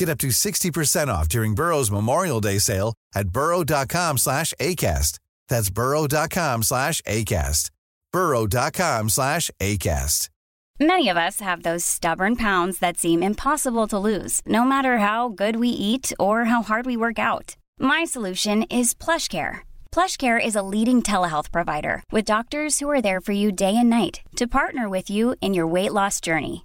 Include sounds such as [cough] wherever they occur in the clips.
Get up to 60% off during Burrow's Memorial Day sale at burrow.com slash ACAST. That's burrow.com slash ACAST. burrow.com slash ACAST. Many of us have those stubborn pounds that seem impossible to lose, no matter how good we eat or how hard we work out. My solution is PlushCare. PlushCare is a leading telehealth provider with doctors who are there for you day and night to partner with you in your weight loss journey.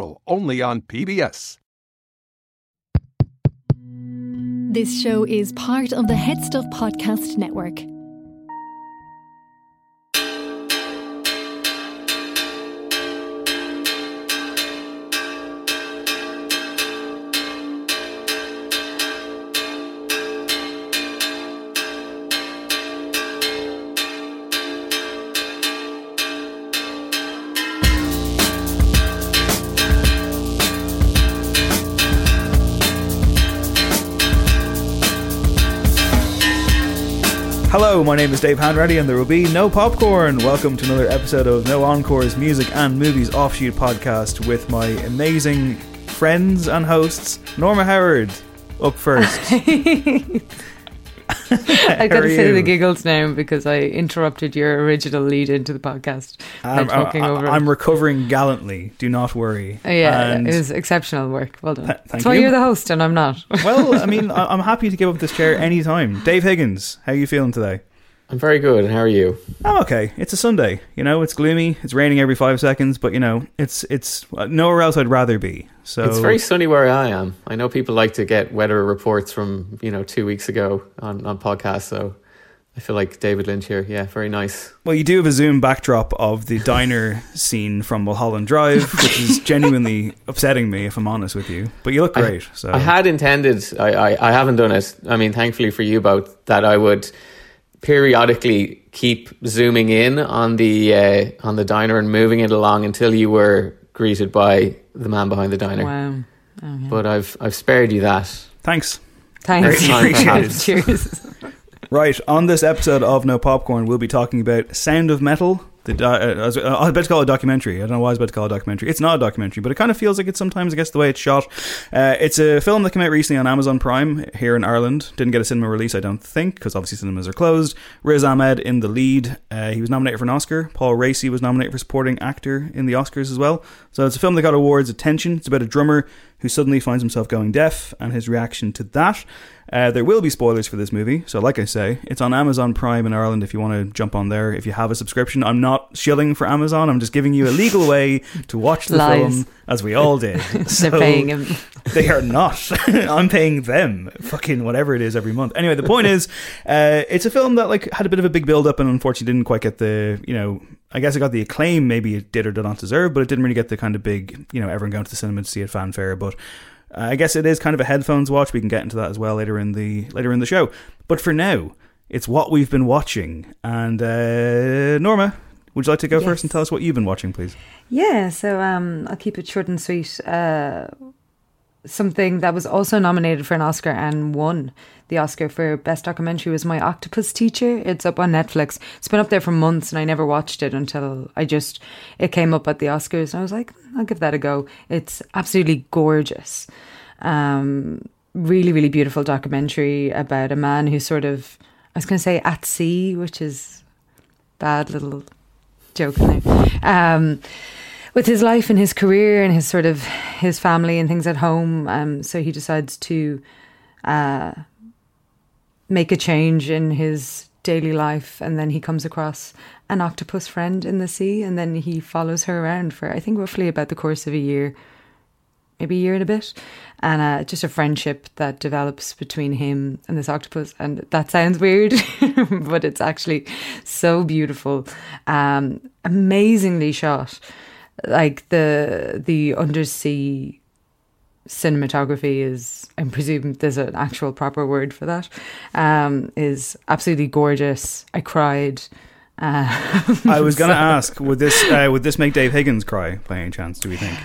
only on PBS. This show is part of the Head Stuff Podcast Network. Hello, my name is Dave Hanratty, and there will be no popcorn. Welcome to another episode of No Encores Music and Movies Offshoot podcast with my amazing friends and hosts, Norma Howard. Up first. [laughs] I gotta say the giggles now because I interrupted your original lead into the podcast I'm, uh, talking over. I'm recovering gallantly. Do not worry. Oh, yeah, And- it was exceptional work. Well done. Th- That's why you. you're the host and I'm not. well, I mean, [laughs] I- I'm happy to give up this chair anytime. Dave Higgins, how are you feeling today? I'm very good. And how are you? I'm okay. It's a Sunday. You know, it's gloomy. It's raining every five seconds, but you know, it's it's uh, nowhere else I'd rather be. So It's very sunny where I am. I know people like to get weather reports from you know two weeks ago on on podcasts. So I feel like David Lynch here. Yeah, very nice. Well, you do have a zoom backdrop of the diner scene from Mulholland Drive, which is genuinely [laughs] upsetting me, if I'm honest with you. But you look I- great. so I had intended. I, I I haven't done it. I mean, thankfully for you both, that I would periodically keep zooming in on the uh, on the diner and moving it along until you were greeted by the man behind the diner. wow. Oh, yeah. But I've I've spared you that. thanks. Thanks. Next time, Appreciate. Cheers. [laughs] Right on this episode of No Popcorn, we'll be talking about Sound of Metal. The uh, I was I was about to call it a documentary. I don't know why I was about to call it a documentary. It's not a documentary, but it kind of feels like it sometimes. I guess the way it's shot. Uh, it's a film that came out recently on Amazon Prime here in Ireland. Didn't get a cinema release, I don't think, because obviously cinemas are closed. Riz Ahmed in the lead. Uh, he was nominated for an Oscar. Paul Raci was nominated for supporting actor in the Oscars as well. So it's a film that got awards attention. It's about a drummer who suddenly finds himself going deaf and his reaction to that. Uh, there will be spoilers for this movie, so like I say, it's on Amazon Prime in Ireland if you want to jump on there. If you have a subscription, I'm not shilling for Amazon. I'm just giving you a legal way to watch the Lies. film, as we all did. [laughs] So They're paying him. [laughs] they are not. [laughs] I'm paying them fucking whatever it is every month. Anyway, the point is, uh, it's a film that like had a bit of a big build up and unfortunately didn't quite get the you know. I guess it got the acclaim maybe it did or did not deserve, but it didn't really get the kind of big you know everyone going to the cinema to see it fanfare. But I guess it is kind of a headphones watch. We can get into that as well later in the later in the show. But for now, it's what we've been watching. And uh, Norma, would you like to go Yes. first and tell us what you've been watching, please? Yeah, so um, I'll keep it short and sweet. Uh, something that was also nominated for an Oscar and won the Oscar for Best Documentary was My Octopus Teacher. It's up on Netflix. It's been up there for months and I never watched it until I just, it came up at the Oscars and I was like, I'll give that a go. It's absolutely gorgeous. Um, really, really beautiful documentary about a man who's sort of, I was going to say at sea, which is bad little joke in there. Um, with his life and his career and his sort of his family and things at home. Um, so he decides to uh, make a change in his daily life, and then he comes across an octopus friend in the sea, and then he follows her around for I think roughly about the course of a year, maybe a year and a bit, and uh, just a friendship that develops between him and this octopus. And that sounds weird, [laughs] but it's actually so beautiful, um, amazingly shot. Like the the undersea cinematography is I presume there's an actual proper word for that um is absolutely gorgeous I cried uh, [laughs] I was going to so- ask, would this uh, would this make Dave Higgins cry by any chance? Do we think?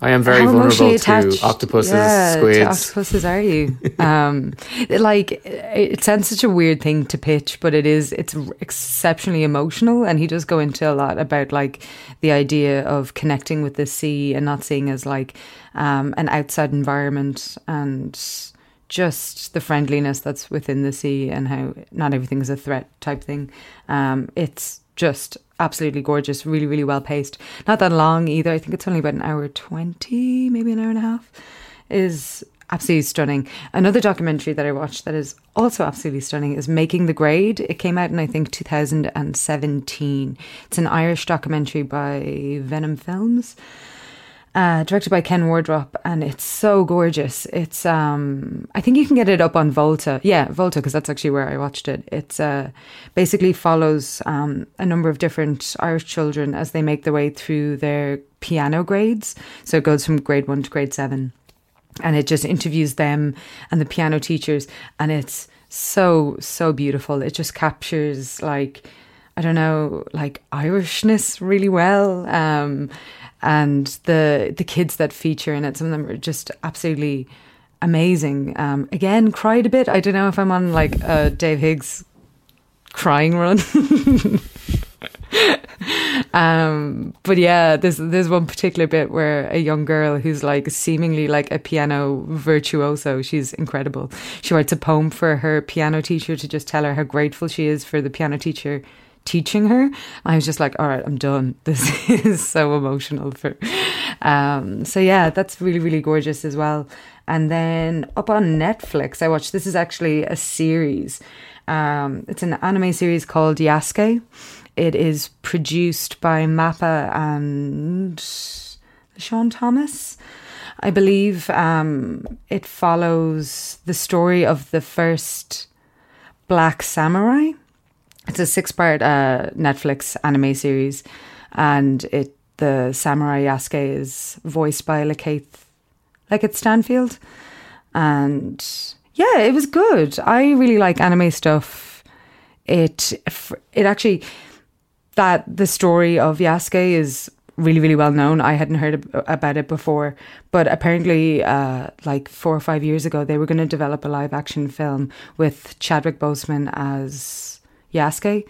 I am very How vulnerable to octopuses, yeah, to squids. octopuses are you? um, it, like it, it sounds such a weird thing to pitch, but it is. It's exceptionally emotional, and he does go into a lot about like the idea of connecting with the sea and not seeing as like um, an outside environment and just the friendliness that's within the sea and how not everything is a threat type thing. Um, it's just absolutely gorgeous, really, really well paced. Not that long either. I think it's only about an hour 20, maybe an hour and a half. Is absolutely stunning. Another documentary that I watched that is also absolutely stunning is Making the Grade. It came out in, I think, 2017. It's an Irish documentary by Venom Films uh, directed by Ken Wardrop, and it's so gorgeous. It's um, I think you can get it up on Volta. Yeah, Volta, because that's actually where I watched it. It's uh, basically follows um, a number of different Irish children as they make their way through their piano grades. So it goes from grade one to grade seven, and it just interviews them and the piano teachers, and it's so so beautiful. It just captures like I don't know, like Irishness really well. Um, and the the kids that feature in it, some of them are just absolutely amazing. Um, again, cried a bit. I don't know if I'm on like a Dave Higgs crying run. [laughs] um, but yeah, there's there's one particular bit where a young girl who's like seemingly like a piano virtuoso, she's incredible. She writes a poem for her piano teacher to just tell her how grateful she is for the piano teacher teaching her. I was just like, all right, I'm done. [laughs] This is so emotional for. Um, so yeah, that's really really gorgeous as well. And then up on Netflix, I watched. This is actually a series. Um, it's an anime series called Yasuke. It is produced by Mappa and Sean Thomas. I believe um, it follows the story of the first black samurai. It's a six-part uh, Netflix anime series, and it the samurai Yasuke is voiced by Lakeith Lakeith Stanfield, and yeah, it was good. I really like anime stuff. It it actually that the story of Yasuke is really really well known. I hadn't heard about it before, but apparently, uh, like four or five years ago, they were going to develop a live action film with Chadwick Boseman as Yasuke.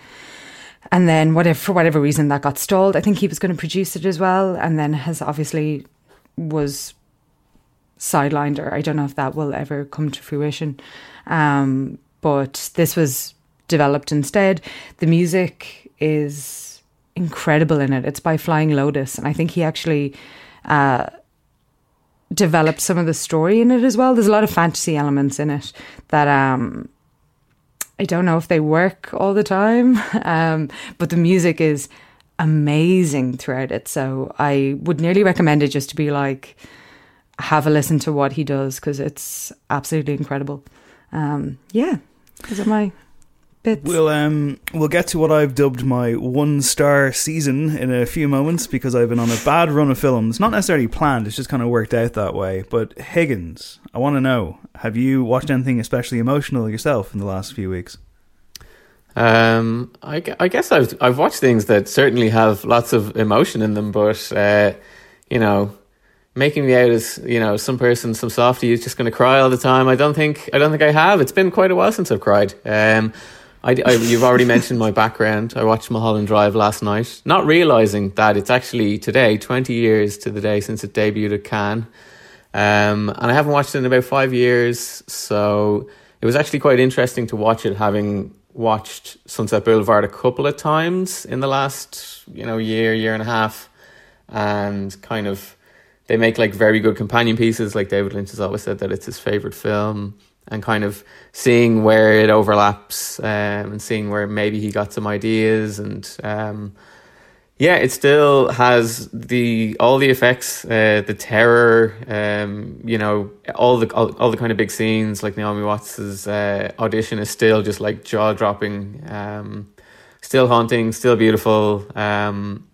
And then, whatever for whatever reason, that got stalled. I think he was going to produce it as well, and then has obviously was sidelined, or I don't know if that will ever come to fruition. Um, but this was developed instead. The music is incredible in it. It's by Flying Lotus, and I think he actually uh, developed some of the story in it as well. There's a lot of fantasy elements in it that um, I don't know if they work all the time, [laughs] um, but the music is amazing throughout it. So I would nearly recommend it just to be like, have a listen to what he does because it's absolutely incredible. Um, yeah, those are my bits. We'll um we'll get to what I've dubbed my one star season in a few moments because I've been on a bad run of films. Not necessarily planned, it's just kind of worked out that way. But Higgins, I want to know: Have you watched anything especially emotional yourself in the last few weeks? Um, I, I guess I've I've watched things that certainly have lots of emotion in them, but uh, you know, making me out as you know some person, some softie who's just going to cry all the time. I don't think I don't think I have. It's been quite a while since I've cried. Um, I, I, you've already mentioned my background. I watched Mulholland Drive last night, not realizing that it's actually today, twenty years to the day since it debuted at Cannes. Um, and I haven't watched it in about five years, so it was actually quite interesting to watch it, having watched Sunset Boulevard a couple of times in the last you know year, year and a half, and kind of they make like very good companion pieces. Like David Lynch has always said that it's his favorite film and kind of seeing where it overlaps um, and seeing where maybe he got some ideas and um, yeah, it still has the all the effects, uh, the terror, um, you know, all the all, all, the kind of big scenes. Like Naomi Watts's uh, audition is still just like jaw dropping, um, still haunting, still beautiful, um,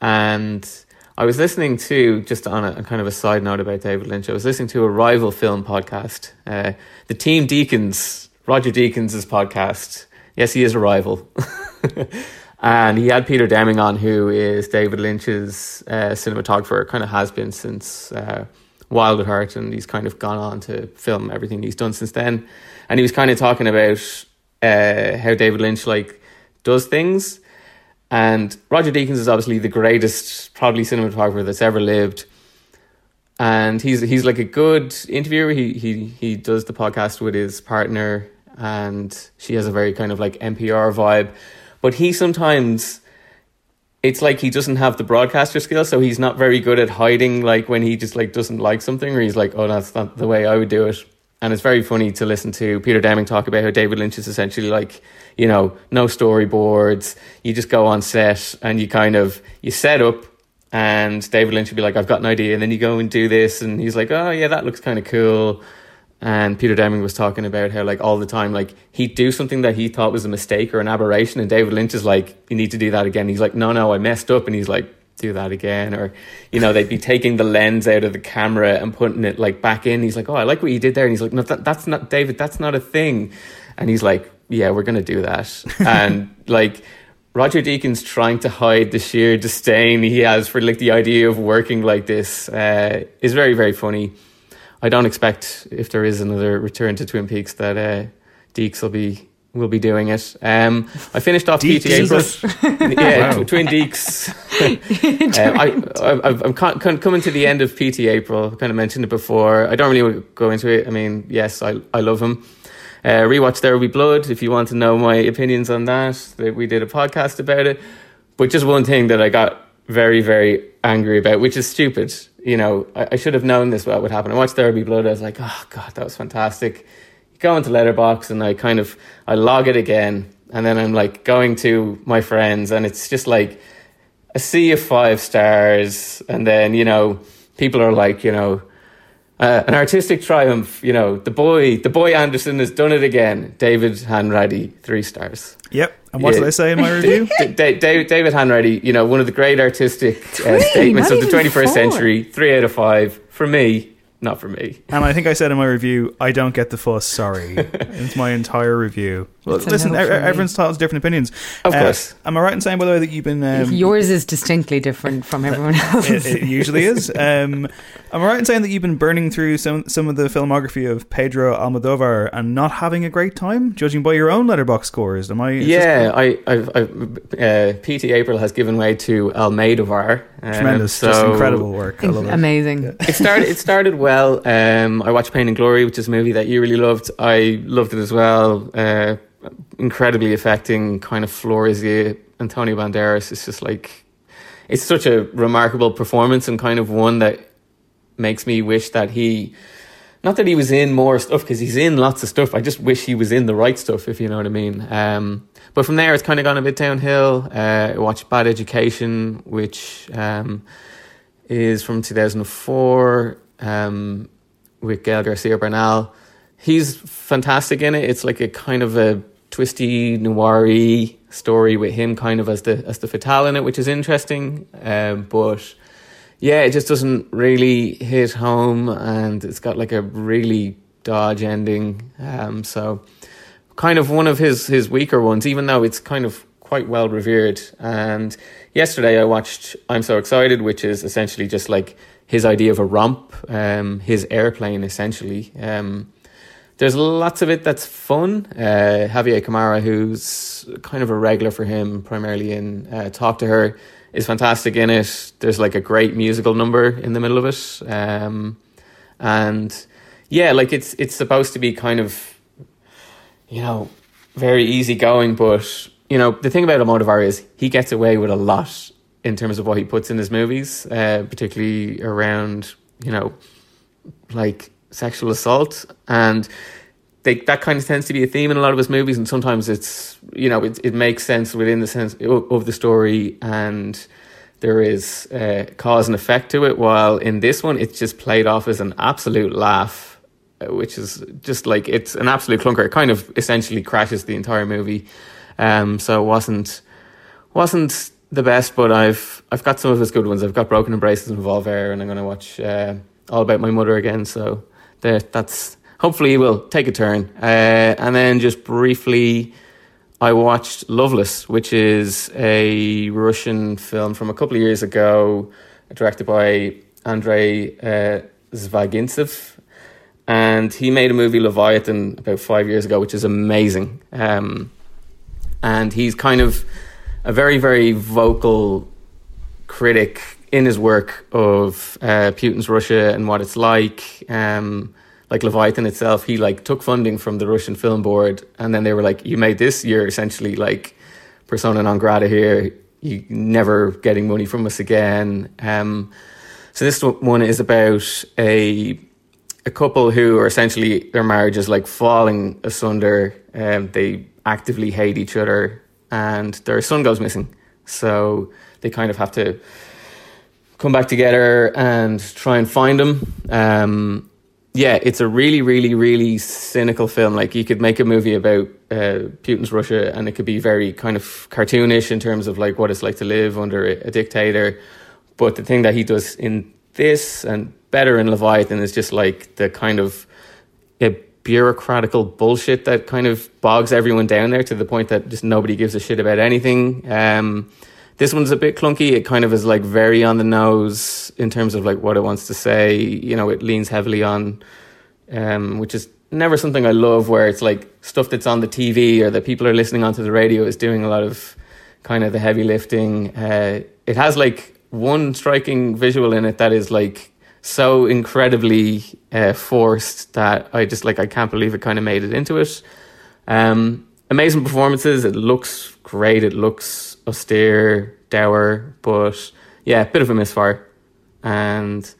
and I was listening to just on a, a, kind of a side note about David Lynch. I was listening to a rival film podcast, uh, the Team Deakins, Roger Deakins' podcast. Yes, he is a rival, [laughs] and he had Peter Deming on, who is David Lynch's uh, cinematographer. Kind of has been since uh, Wild at Heart, and he's kind of gone on to film everything he's done since then. And he was kind of talking about uh, how David Lynch like does things and Roger Deakins is obviously the greatest, probably cinematographer that's ever lived. And he's he's like a good interviewer. He he he does the podcast with his partner, and she has a very kind of like NPR vibe. But he sometimes it's like he doesn't have the broadcaster skill, so he's not very good at hiding like when he just like doesn't like something or he's like, oh, that's not the way I would do it. And it's very funny to listen to Peter Deming talk about how David Lynch is essentially like, you know, no storyboards. You just go on set and you kind of you set up and David Lynch would be like, I've got an idea, and then you go and do this, and he's like, Oh yeah, that looks kinda cool. And Peter Deming was talking about how like all the time, like he'd do something that he thought was a mistake or an aberration, and David Lynch is like, You need to do that again. He's like, No, no, I messed up and he's like, do that again or you know they'd be taking the lens out of the camera and putting it like back in. He's like oh i like what you did there. And he's like no that, that's not david that's not a thing. And he's like yeah we're gonna do that. [laughs] And like roger deakins trying to hide the sheer disdain he has for like the idea of working like this uh, is very very funny. I don't expect if there is another return to twin peaks that uh, deeks will be will be doing it. Um, I finished off PT April. [laughs] yeah, wow. Twin Deeks. um, [laughs] I, am coming to the end of PT April. I kind of mentioned it before. I don't really want to go into it. I mean, yes, I I love him. Uh, rewatch There Will Be Blood if you want to know my opinions on that. We did a podcast about it. But just one thing that I got very, very angry about, which is stupid. You know, I, I should have known this what would happen. I watched There Will Be Blood. I was like, oh, God, that was fantastic go into Letterboxd and I kind of I log it again and then I'm like going to my friends and it's just like a sea of five stars and then you know people are like you know uh, an artistic triumph you know the boy the boy Anderson has done it again. David Hanratty three stars. Yep. And what yeah. did I say in my [laughs] review? David, David Hanratty you know one of the great artistic uh, statements of the 21st century three out of five for me not for me. And I think I said in my review, I don't get the fuss. Sorry, [laughs] it's my entire review. Well, listen, everyone's has different opinions. Of uh, course. Am I right in saying, by the way, that you've been um, yours is distinctly different from everyone else? it, it, usually is. [laughs] Um, am I right in saying that you've been burning through some some of the filmography of Pedro Almodovar and not having a great time, judging by your own Letterboxd scores? Am I? Yeah, I, I've, I've uh, PT April has given way to Almodovar. Um, Tremendous, so just incredible work. I love it. Amazing. Yeah. It started. It started well. Um, I watched Pain and Glory, which is a movie that you really loved. I loved it as well. Uh, incredibly affecting kind of Florizia Antonio Banderas. is just like it's such a remarkable performance and kind of one that makes me wish that he not that he was in more stuff because he's in lots of stuff. I just wish he was in the right stuff, if you know what I mean. Um, but from there, it's kind of gone a bit downhill. Uh, I watched Bad Education, which um, is from 2004 um, with Gael Garcia Bernal. He's fantastic in it. It's like a kind of a twisty noir story with him kind of as the as the fatale in it, which is interesting. Um, but yeah, it just doesn't really hit home, and it's got like a really dodge ending. Um, so kind of one of his his weaker ones, even though it's kind of quite well revered. And yesterday I watched I'm So Excited, which is essentially just like his idea of a romp, um, his airplane essentially. Um, there's lots of it that's fun. Uh, Javier Camara, who's kind of a regular for him, primarily in uh, Talk to Her, is fantastic in it. There's like a great musical number in the middle of it, um, and yeah, like it's it's supposed to be kind of, you know, very easygoing. But you know, the thing about Almodovar is he gets away with a lot in terms of what he puts in his movies, uh, particularly around you know, like sexual assault and they, that kind of tends to be a theme in a lot of his movies and sometimes it's you know it, it makes sense within the sense of the story and there is uh, cause and effect to it while in this one it's just played off as an absolute laugh which is just like it's an absolute clunker. It kind of essentially crashes the entire movie. Um, so it wasn't wasn't the best but I've I've got some of his good ones. I've got Broken Embraces and Volver and I'm going to watch uh, All About My Mother again so there, that's hopefully will take a turn. Uh, and then just briefly, I watched Loveless, which is a Russian film from a couple of years ago, directed by Andrei uh, Zvyagintsev. And he made a movie, Leviathan, about five years ago, which is amazing. Um, and he's kind of a very, very vocal critic in his work of uh, Putin's Russia and what it's like. Um, like Leviathan itself, he like took funding from the Russian Film Board, and then they were like, "You made this, you're essentially like persona non grata here. You never getting money from us again." Um, so this one is about a a couple who are essentially their marriage is like falling asunder. Um, they actively hate each other, and their son goes missing. So they kind of have to come back together and try and find him. Um, yeah, it's a really, really, really cynical film. Like you could make a movie about uh, Putin's Russia, and it could be very kind of cartoonish in terms of like what it's like to live under a, a dictator. But the thing that he does in this and better in Leviathan is just like the kind of a bureaucratical bullshit that kind of bogs everyone down there to the point that just nobody gives a shit about anything. Um, this one's a bit clunky. It kind of is like very on the nose in terms of like what it wants to say. You know, it leans heavily on, um, which is never something I love, where it's like stuff that's on the TV or that people are listening onto the radio is doing a lot of kind of the heavy lifting. Uh, it has like one striking visual in it that is like so incredibly uh, forced that I just like I can't believe it kind of made it into it. Um, amazing performances. It looks great. It looks austere, dour, but yeah, bit of a misfire. And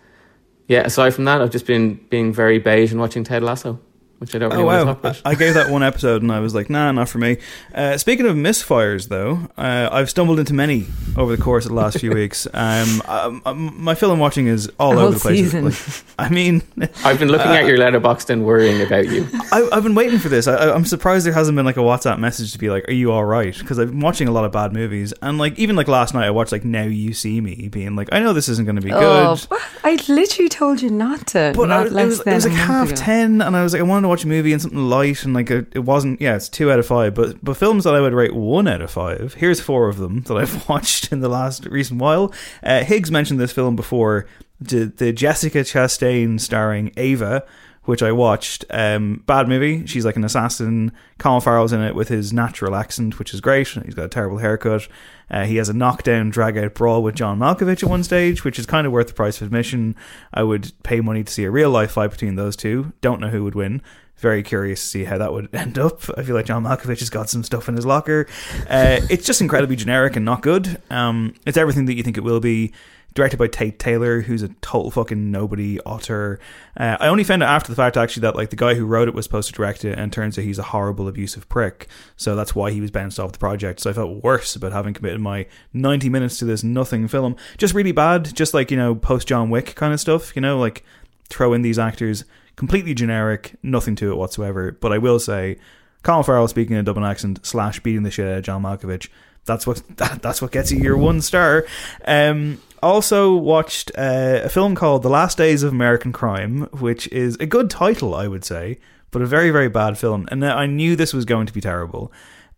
yeah, aside from that, I've just been being very beige and watching Ted Lasso which I don't really oh, wow. talk about. I gave that one episode and I was like, nah, not for me. Uh, speaking of misfires, though, uh, I've stumbled into many over the course of the last few [laughs] weeks. Um, um, um, my film watching is all over the place. Like, I mean, [laughs] I've been looking uh, at your Letterboxd and worrying about you. I, have been waiting for this. I, am surprised there hasn't been like a WhatsApp message to be like, "Are you all right?" Because I've been watching a lot of bad movies, and like even like last night, I watched like Now You See Me, being like, "I know this isn't going to be oh, good." I literally told you not to. But not I, it, was, it was like half ago. ten, and I was like, I wanted to watch a movie and something light and like a, it wasn't yeah it's two out of five but but films that I would rate one out of five here's four of them that I've [laughs] watched in the last recent while. Uh, Higgs mentioned this film before the, the Jessica Chastain starring Ava which I watched. Um, bad movie. She's like an assassin. Colin Farrell's in it with his natural accent, which is great. He's got a terrible haircut. Uh, he has a knockdown, drag out brawl with John Malkovich at one stage, which is kind of worth the price of admission. I would pay money to see a real life fight between those two. Don't know who would win very curious to see how that would [laughs] end up. I feel like John Malkovich has got some stuff in his locker. Uh, it's just incredibly generic and not good. Um, it's everything that you think it will be. Directed by Tate Taylor, who's a total fucking nobody author. Uh, I only found out after the fact actually that like the guy who wrote it was supposed to direct it, and turns out he's a horrible, abusive prick. So that's why he was bounced off the project. So I felt worse about having committed my ninety minutes to this nothing film. Just really bad. Just like you know post John Wick kind of stuff. You know like throw in these actors completely generic, nothing to it whatsoever. But I will say, Colin Farrell speaking in a Dublin accent slash beating the shit out of John Malkovich. That's what [laughs] that, that's what gets you your one star. Um, also watched uh, a film called The Last Days of American Crime, which is a good title, I would say, but a very very bad film. And I knew this was going to be terrible.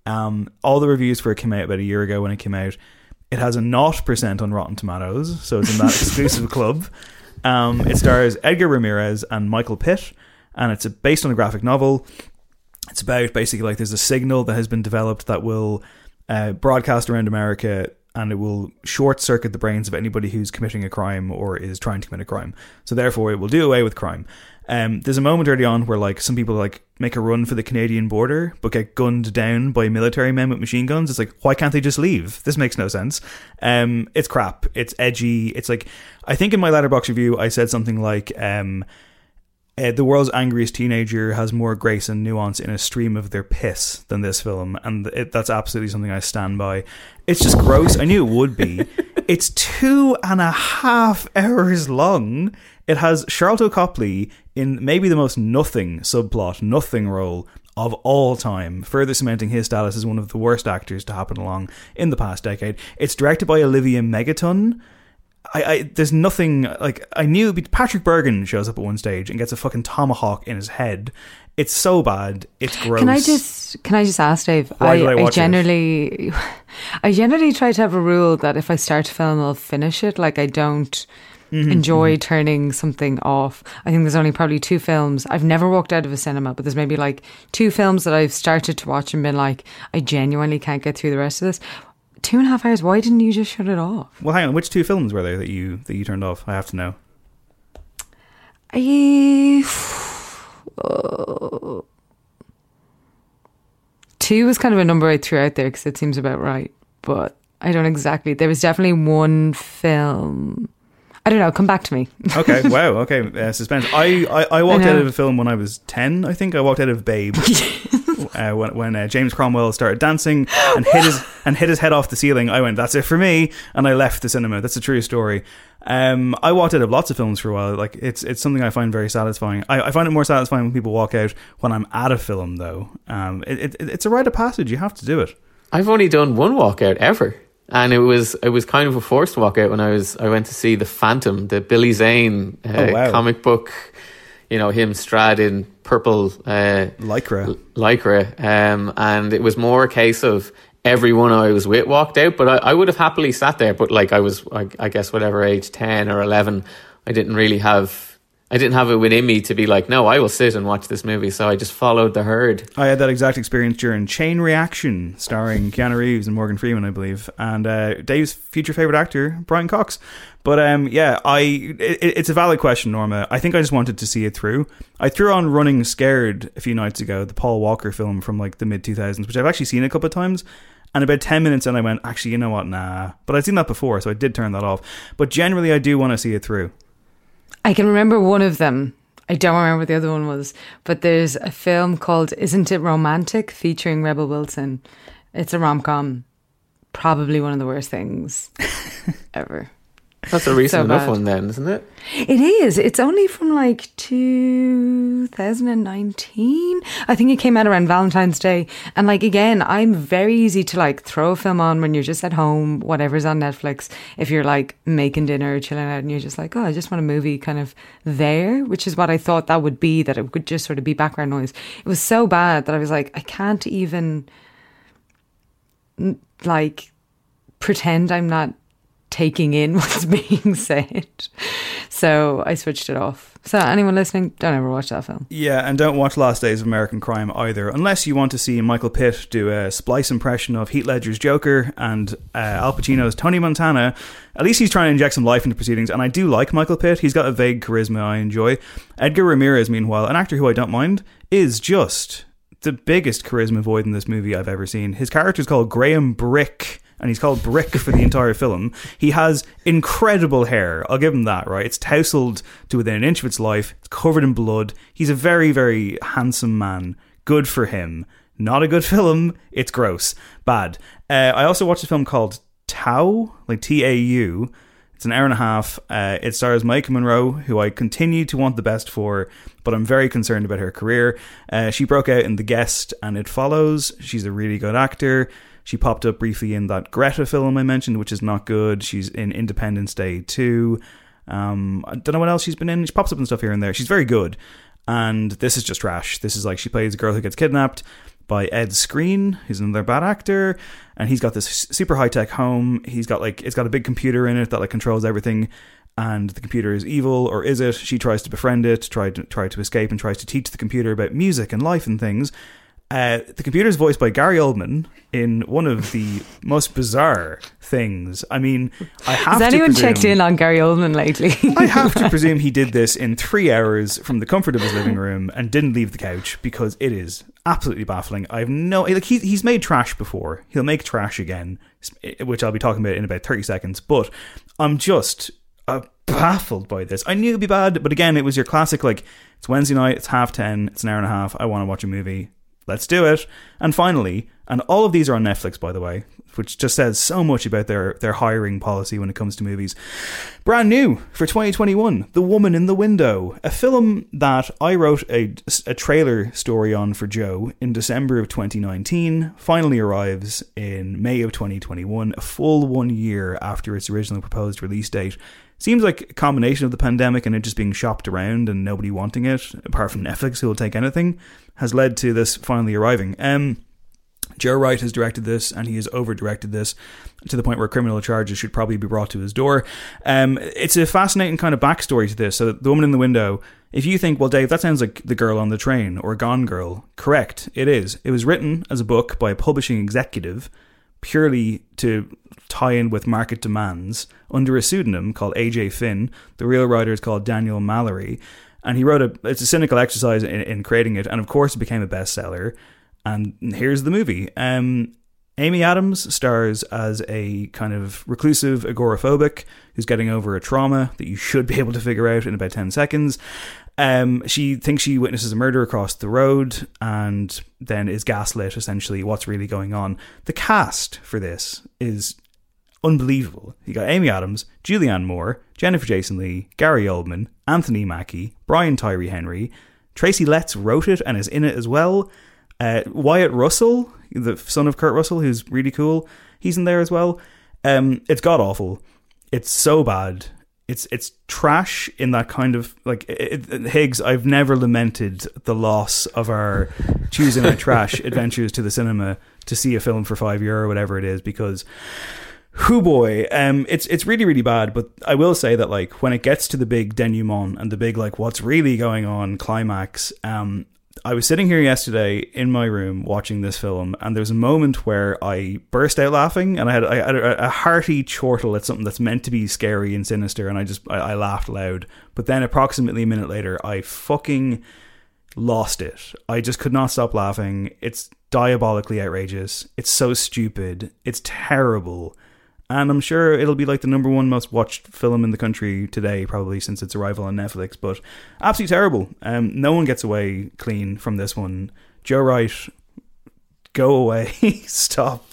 Um, all the reviews for it came out about a year ago when it came out. It has a naught percent on Rotten Tomatoes, so it's in that [laughs] exclusive club. Um, it stars Edgar Ramirez and Michael Pitt, and it's based on a graphic novel. It's about basically like there's a signal that has been developed that will uh, broadcast around America and it will short circuit the brains of anybody who's committing a crime or is trying to commit a crime. So therefore, it will do away with crime. Um, there's a moment early on where like some people like make a run for the Canadian border but get gunned down by military men with machine guns. It's like why can't they just leave? This makes no sense. Um, it's crap. It's edgy. It's like I think in my Letterboxd review I said something like um, uh, the world's angriest teenager has more grace and nuance in a stream of their piss than this film, and it, that's absolutely something I stand by. It's just gross. I knew it would be. [laughs] It's two and a half hours long. It has Sharlto Copley in maybe the most nothing subplot, nothing role of all time, further cementing his status as one of the worst actors to happen along in the past decade. It's directed by Olivier Megaton I, I there's nothing like I knew Patrick Bergin shows up at one stage and gets a fucking tomahawk in his head. It's so bad. It's gross. Can I just can I just ask Dave? Why I, did I I watch it? generally [laughs] I generally try to have a rule that if I start a film I'll finish it. Like I don't Mm-hmm, enjoy turning something off. I think there's only probably two films. I've never walked out of a cinema, but there's maybe like two films that I've started to watch and been like, I genuinely can't get through the rest of this. Two and a half hours, why didn't you just shut it off? Well, hang on. Which two films were there that you that you turned off? I have to know. I uh, [sighs] two was kind of a number I threw out there because it seems about right, but I don't exactly. There was definitely one film. I don't know. Come back to me. Okay. [laughs] wow. Okay. Uh, suspense. I, I, I walked I out of a film when I was ten. I think I walked out of Babe [laughs] uh, when when uh, James Cromwell started dancing and hit his [gasps] and hit his head off the ceiling. I went, "That's it for me," and I left the cinema. That's a true story. Um, I walked out of lots of films for a while. Like it's it's something I find very satisfying. I, I find it more satisfying when people walk out when I'm at a film, though. Um, it, it, it's a rite of passage. You have to do it. I've only done one walkout ever. And it was it was kind of a forced walkout when I was I went to see the Phantom, the Billy Zane uh, Oh, wow. comic book. You know him strad in purple uh, Lycra. lycra, um, and it was more a case of everyone I was with walked out, but I, I would have happily sat there. But like I was, I, I guess whatever age ten or eleven, I didn't really have. I didn't have it within me to be like, no, I will sit and watch this movie. So I just followed the herd. I had that exact experience during Chain Reaction, starring Keanu Reeves and Morgan Freeman, I believe, and uh, Dave's future favorite actor, Brian Cox. But um, yeah, I it, it's a valid question, Norma. I think I just wanted to see it through. I threw on Running Scared a few nights ago, the Paul Walker film from like the mid two thousands, which I've actually seen a couple of times. And about ten minutes in, I went, actually, you know what? Nah. But I'd seen that before, so I did turn that off. But generally, I do want to see it through. I can remember one of them. I don't remember what the other one was, but there's a film called Isn't It Romantic featuring Rebel Wilson. It's a rom com. Probably one of the worst things [laughs] ever. That's a recent So enough bad. one, then, isn't it? It is. It's only from like 2019. I think it came out around Valentine's Day. And like again, I'm very easy to like throw a film on when you're just at home, whatever's on Netflix. If you're like making dinner or chilling out and you're just like, oh, I just want a movie kind of there, which is what I thought that would be, that it would just sort of be background noise. It was so bad that I was like, I can't even like pretend I'm not taking in [laughs] what's being said. So I switched it off. So anyone listening, don't ever watch that film. Yeah, and don't watch Last Days of American Crime either, unless you want to see Michael Pitt do a splice impression of Heath Ledger's Joker and uh, Al Pacino's Tony Montana. At least he's trying to inject some life into proceedings, and I do like Michael Pitt. He's got a vague charisma I enjoy. Edgar Ramirez, meanwhile, an actor who I don't mind, is just the biggest charisma void in this movie I've ever seen. His character is called Graham Brick. And he's called Brick for the entire film. He has incredible hair. I'll give him that, right? It's tousled to within an inch of its life. It's covered in blood. He's a very, very handsome man. Good for him. Not a good [laughs] film. It's gross. Bad. Uh, I also watched a film called Tau, like T A U. It's an hour and a half. Uh, it stars Maika Monroe, who I continue to want the best for, but I'm very concerned about her career. Uh, she broke out in The Guest and It Follows. She's a really good actor. She popped up briefly in that Greta film I mentioned, which is not good. She's in Independence Day 2. Um, I don't know what else she's been in. She pops up in stuff here and there. She's very good. and this is just trash. This is like she plays a girl who gets kidnapped by Ed Skrein, who's another bad actor, and he's got this super high tech home. He's got like it's got a big computer in it that like controls everything, and the computer is evil, or is it? She tries to befriend it, try to try to escape, and tries to teach the computer about music and life and things. Uh, the computer is voiced by Gary Oldman in one of the most bizarre things. I mean, I have Has to anyone presume- checked in on Gary Oldman lately? I have to [laughs] presume he did this in three hours from the comfort of his living [laughs] room and didn't leave the couch because it is absolutely baffling. I have no like he, he's made trash before. He'll make trash again, which I'll be talking about in about thirty seconds. But I'm just uh, baffled by this. I knew it'd be bad, but again, it was your classic like it's Wednesday night, it's half ten, it's an hour and a half. I want to watch a movie. Let's do it. And finally, and all of these are on Netflix, by the way, which just says so much about their, their hiring policy when it comes to movies. Brand new for 2021 The Woman in the Window, a film that I wrote a, a trailer story on for Joe in December of 2019, finally arrives in May of 2021, a full one year after its original proposed release date. Seems like a combination of the pandemic and it just being shopped around and nobody wanting it, apart from Netflix, who will take anything, has led to this finally arriving. Um, Joe Wright has directed this, and he has over directed this to the point where criminal charges should probably be brought to his door. Um, it's a fascinating kind of backstory to this. So, the woman in the window. If you think, well, Dave, that sounds like the girl on the train or Gone Girl, correct? It is. It was written as a book by a publishing executive purely to tie in with market demands under a pseudonym called AJ Finn. The real writer is called Daniel Mallory. And he wrote a, it's a cynical exercise in, in creating it. And of course, it became a bestseller. And here's the movie. Um, Amy Adams stars as a kind of reclusive agoraphobic who's getting over a trauma that you should be [laughs] able to figure out in about 10 seconds. Um, she thinks she witnesses a murder across the road and then is gaslit essentially what's really going on. The cast for this is unbelievable. You got Amy Adams, Julianne Moore, Jennifer Jason Leigh, Gary Oldman, Anthony Mackie, Brian Tyree Henry. Tracy Letts wrote it and is in it as well. Uh, Wyatt Russell, the son of Kurt Russell, who's really cool, he's in there as well. Um, it's god awful. It's so bad. It's it's trash in that kind of like it, it, Higgs. I've never lamented the loss of our choosing our trash [laughs] adventures to the cinema to see a film for five euro or whatever it is because Who boy, um, it's it's really really bad. But I will say that like when it gets to the big denouement and the big like what's really going on climax, um, I was sitting here yesterday in my room watching this film, and there was a moment where I burst out laughing, and I had, I had a, a hearty chortle at something that's meant to be scary and sinister, and I just I, I laughed loud. But then approximately a minute later, I fucking lost it. I just could not stop laughing. It's diabolically outrageous. It's so stupid. It's terrible. And I'm sure it'll be like the number one most watched film in the country today, probably since its arrival on Netflix. But absolutely terrible. Um, no one gets away clean from this one. Joe Wright, go away, [laughs] stop.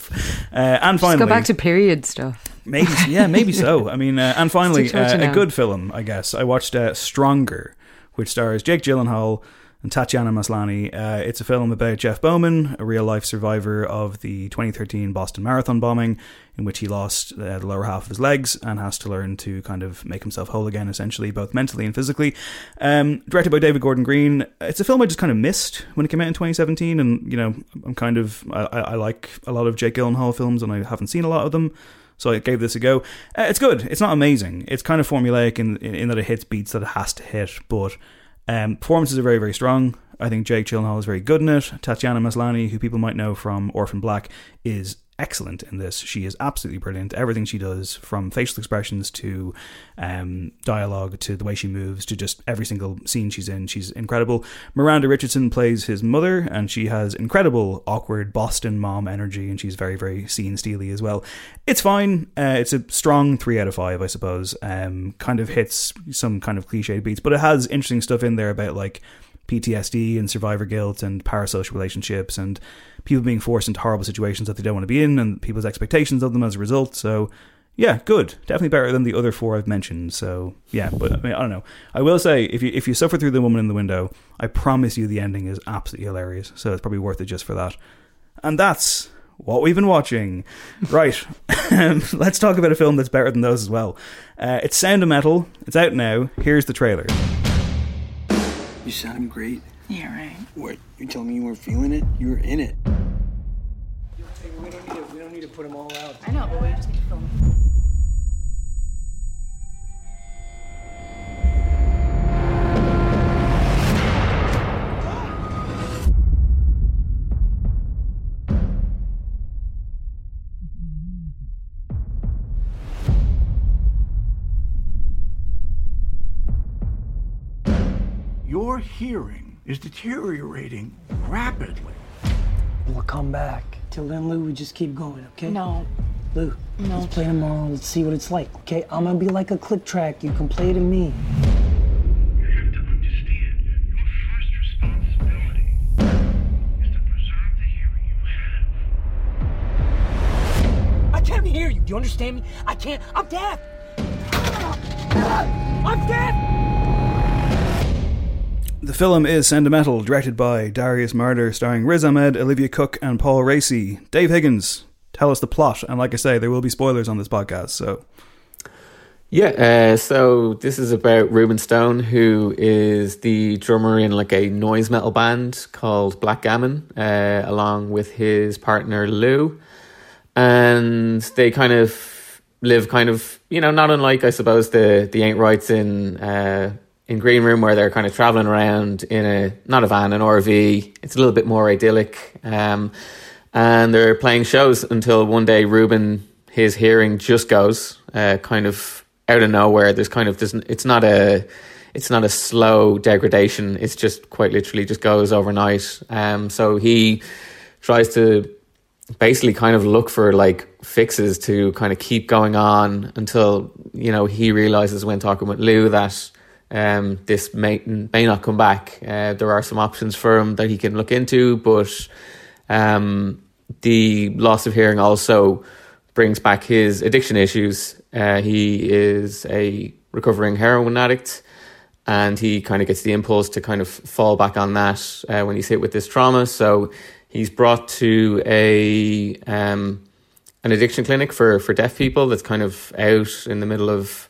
Uh, and Just finally, go back to period stuff. Maybe, yeah, maybe so. [laughs] I mean, uh, and finally, Stick to it, uh, a good film, I guess. I watched uh, Stronger, which stars Jake Gyllenhaal and Tatiana Maslany. Uh, it's a film about Jeff Bauman, a real life survivor of the 2013 Boston Marathon bombing, in which he lost uh, the lower half of his legs and has to learn to kind of make himself whole again, essentially, both mentally and physically. Um, directed by David Gordon Green. It's a film I just kind of missed when it came out in 2017, and you know, I'm kind of I, I like a lot of Jake Gyllenhaal films, and I haven't seen a lot of them. So I gave this a go. Uh, it's good. It's not amazing. It's kind of formulaic in, in, in that it hits beats that it has to hit, but um, performances are very, very strong. I think Jake Gyllenhaal is very good in it. Tatiana Maslany, who people might know from Orphan Black, is excellent in this. She is absolutely brilliant. Everything she does, from facial expressions to um, dialogue to the way she moves to just every single scene she's in, she's incredible. Miranda Richardson plays his mother, and she has incredible, awkward Boston mom energy, and she's very, very scene steely as well. It's fine. Uh, it's a strong three out of five, I suppose. Um, kind of hits some kind of cliche beats, but it has interesting stuff in there about like PTSD and survivor guilt and parasocial relationships and people being forced into horrible situations that they don't want to be in and people's expectations of them as a result. So, yeah, good. Definitely better than the other four I've mentioned. So, yeah, but I mean, I don't know. I will say if you if you suffer through the woman in the window, I promise you the ending is absolutely hilarious. So it's probably worth it just for that. And that's what we've been watching. Right. [laughs] Let's talk about a film that's better than those as well. Uh, it's Sound of Metal. It's out now. Here's the trailer. You sound great. Yeah, right. What? You telling me you weren't feeling it? You were in it. We don't need to, we don't need to put them all out. I know, but we just need to film. Your hearing is deteriorating rapidly. We'll come back. Till then, Lou, we just keep going, okay? No. Lou, No. let's play tomorrow. Let's see what it's like, okay? I'm gonna be like a click track. You can play to me. I can't hear you. Do you understand me? I can't. I'm deaf. I'm deaf. The film is Sound of Metal, directed by Darius Marder, starring Riz Ahmed, Olivia Cooke, and Paul Raci. Dave Higgins, tell us the plot. And like I say, there will be spoilers on this podcast, so. Yeah, uh, so this is about Ruben Stone, who is the drummer in like a noise metal band called Blackgammon, uh, along with his partner Lou. And they kind of live kind of, you know, not unlike, I suppose, the, the Ain't Rights in, uh, in Green Room, where they're kind of traveling around in a, not a van, an RV. It's a little bit more idyllic. Um, and they're playing shows until one day Ruben, his hearing just goes, uh, kind of out of nowhere. There's kind of, there's, it's not a, it's not a slow degradation. It's just quite literally just goes overnight. Um, so he tries to basically kind of look for like fixes to kind of keep going on until you know he realizes when talking with Lou that um, this may may not come back. Uh, there are some options for him that he can look into, but um, the loss of hearing also brings back his addiction issues. Uh, he is a recovering heroin addict. And he kind of gets the impulse to kind of fall back on that uh, when he's hit with this trauma. So he's brought to a um, an addiction clinic for, for deaf people that's kind of out in the middle of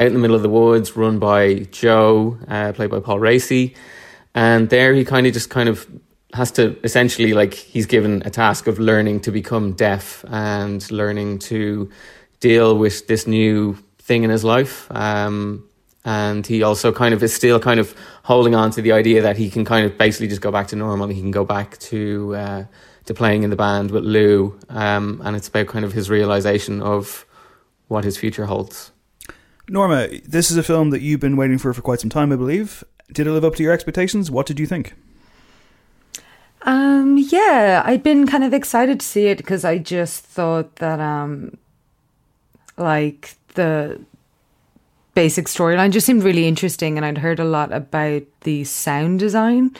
out in the middle of the woods, run by Joe, uh, played by Paul Raci. And there he kind of just kind of has to essentially like he's given a task of learning to become deaf and learning to deal with this new thing in his life. Um, and he also kind of is still kind of holding on to the idea that he can kind of basically just go back to normal. He can go back to uh, to playing in the band with Lou, um, and it's about kind of his realization of what his future holds. Norma, this is a film that you've been waiting for for quite some time, I believe. Did it live up to your expectations? What did you think? Um, yeah, I'd been kind of excited to see it because I just thought that, um, like the basic storyline just seemed really interesting, and I'd heard a lot about the sound design,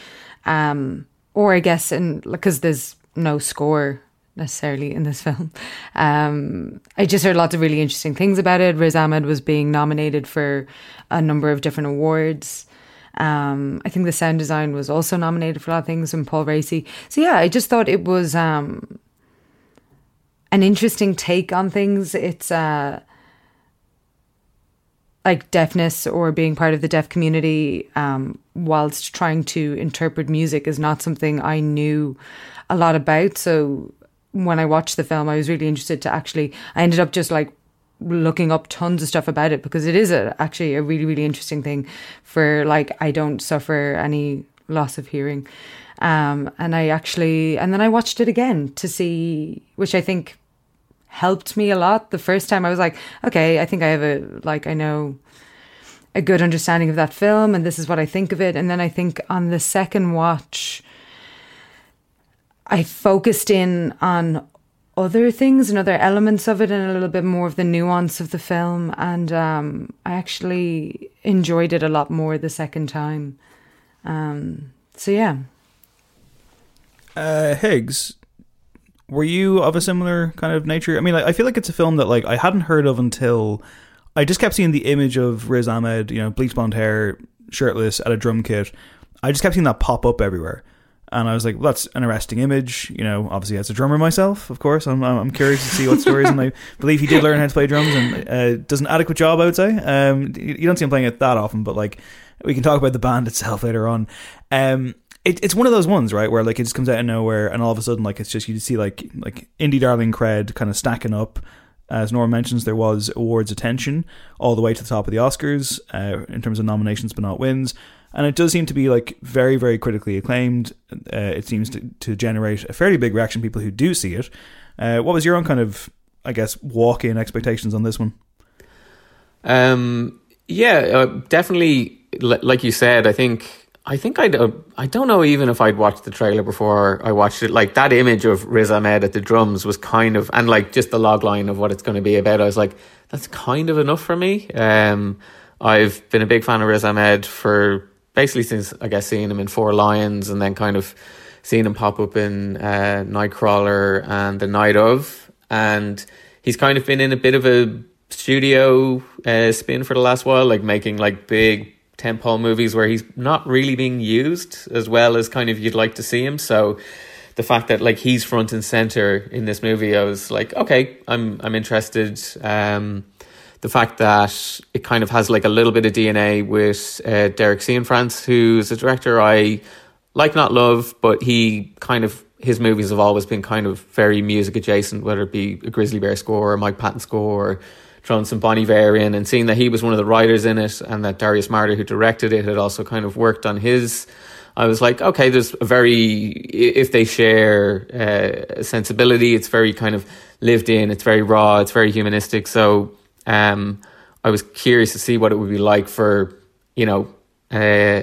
um, or I guess because there's no score necessarily in this [laughs] film. Um, I just heard lots of really interesting things about it. Riz Ahmed was being nominated for a number of different awards. Um, I think the sound design was also nominated for a lot of things and Paul Raci. So yeah, I just thought it was um, an interesting take on things. It's uh, like deafness or being part of the deaf community, um, whilst trying to interpret music is not something I knew a lot about. So when I watched the film, I was really interested to actually, I ended up just like looking up tons of stuff about it because it is a, actually a really, really interesting thing for like, I don't suffer any loss of hearing. Um, and I actually, and then I watched it again to see, which I think helped me a lot. The first time I was like, okay, I think I have a, like, I know a good understanding of that film and this is what I think of it. And then I think on the second watch, I focused in on other things and other elements of it and a little bit more of the nuance of the film. And um, I actually enjoyed it a lot more the second time. Um, so, yeah. Uh, Higgs, were you of a similar kind of nature? I mean, I feel like it's a film that like I hadn't heard of until I just kept seeing the image of Riz Ahmed, you know, bleach blonde hair, shirtless at a drum kit. I just kept seeing that pop up everywhere. And I was like, well, that's an arresting image. You know, obviously as a drummer myself, of course, I'm I'm curious to see what stories. and I [laughs] believe he did learn how to play drums and uh, does an adequate job. I would say. Um, you don't see him playing it that often, but like we can talk about the band itself later on. Um, it, it's one of those ones, right, where like it just comes out of nowhere, and all of a sudden, like it's just you see like like indie darling cred kind of stacking up. As Nora mentions, there was awards attention all the way to the top of the Oscars uh, in terms of nominations, but not wins. And it does seem to be like very, very critically acclaimed. Uh, it seems to, to generate a fairly big reaction. People who do see it. Uh, what was your own kind of, I guess, walk-in expectations on this one? Um, yeah, uh, definitely. Like you said, I think I think I'd, uh, I don't know even if I'd watched the trailer before I watched it. Like that image of Riz Ahmed at the drums was kind of, and like just the log line of what it's going to be about. I was like, that's kind of enough for me. Um, I've been a big fan of Riz Ahmed for basically since I guess seeing him in Four Lions and then kind of seeing him pop up in uh, Nightcrawler and The Night of, and he's kind of been in a bit of a studio uh, spin for the last while, like making like big tentpole movies where he's not really being used as well as kind of you'd like to see him. So the fact that like he's front and center in this movie, I was like, okay, I'm I'm interested. Um, the fact that it kind of has like a little bit of DNA with uh, Derek Cianfrance, who's a director I like, not love, but he kind of his movies have always been kind of very music adjacent, whether it be a Grizzly Bear score or a Mike Patton score. Or, thrown some Bon Iver in and seeing that he was one of the writers in it and that Darius Marder, who directed it, had also kind of worked on his. I was like, okay, there's a very, if they share uh, sensibility, it's very kind of lived in, it's very raw, it's very humanistic. So um, I was curious to see what it would be like for, you know, uh,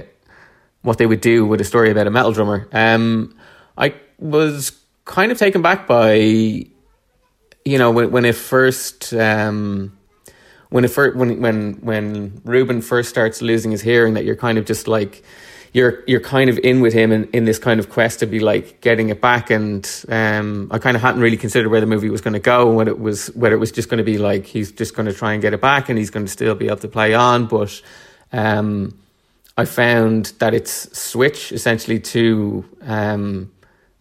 what they would do with a story about a metal drummer. Um, I was kind of taken back by you know when when it first um, when it first when when when Ruben first starts losing his hearing that you're kind of just like you're you're kind of in with him in, in this kind of quest to be like getting it back and um, I kind of hadn't really considered where the movie was going to go when it was whether it was just going to be like he's just going to try and get it back and he's going to still be able to play on but um, I found that its switch essentially to um,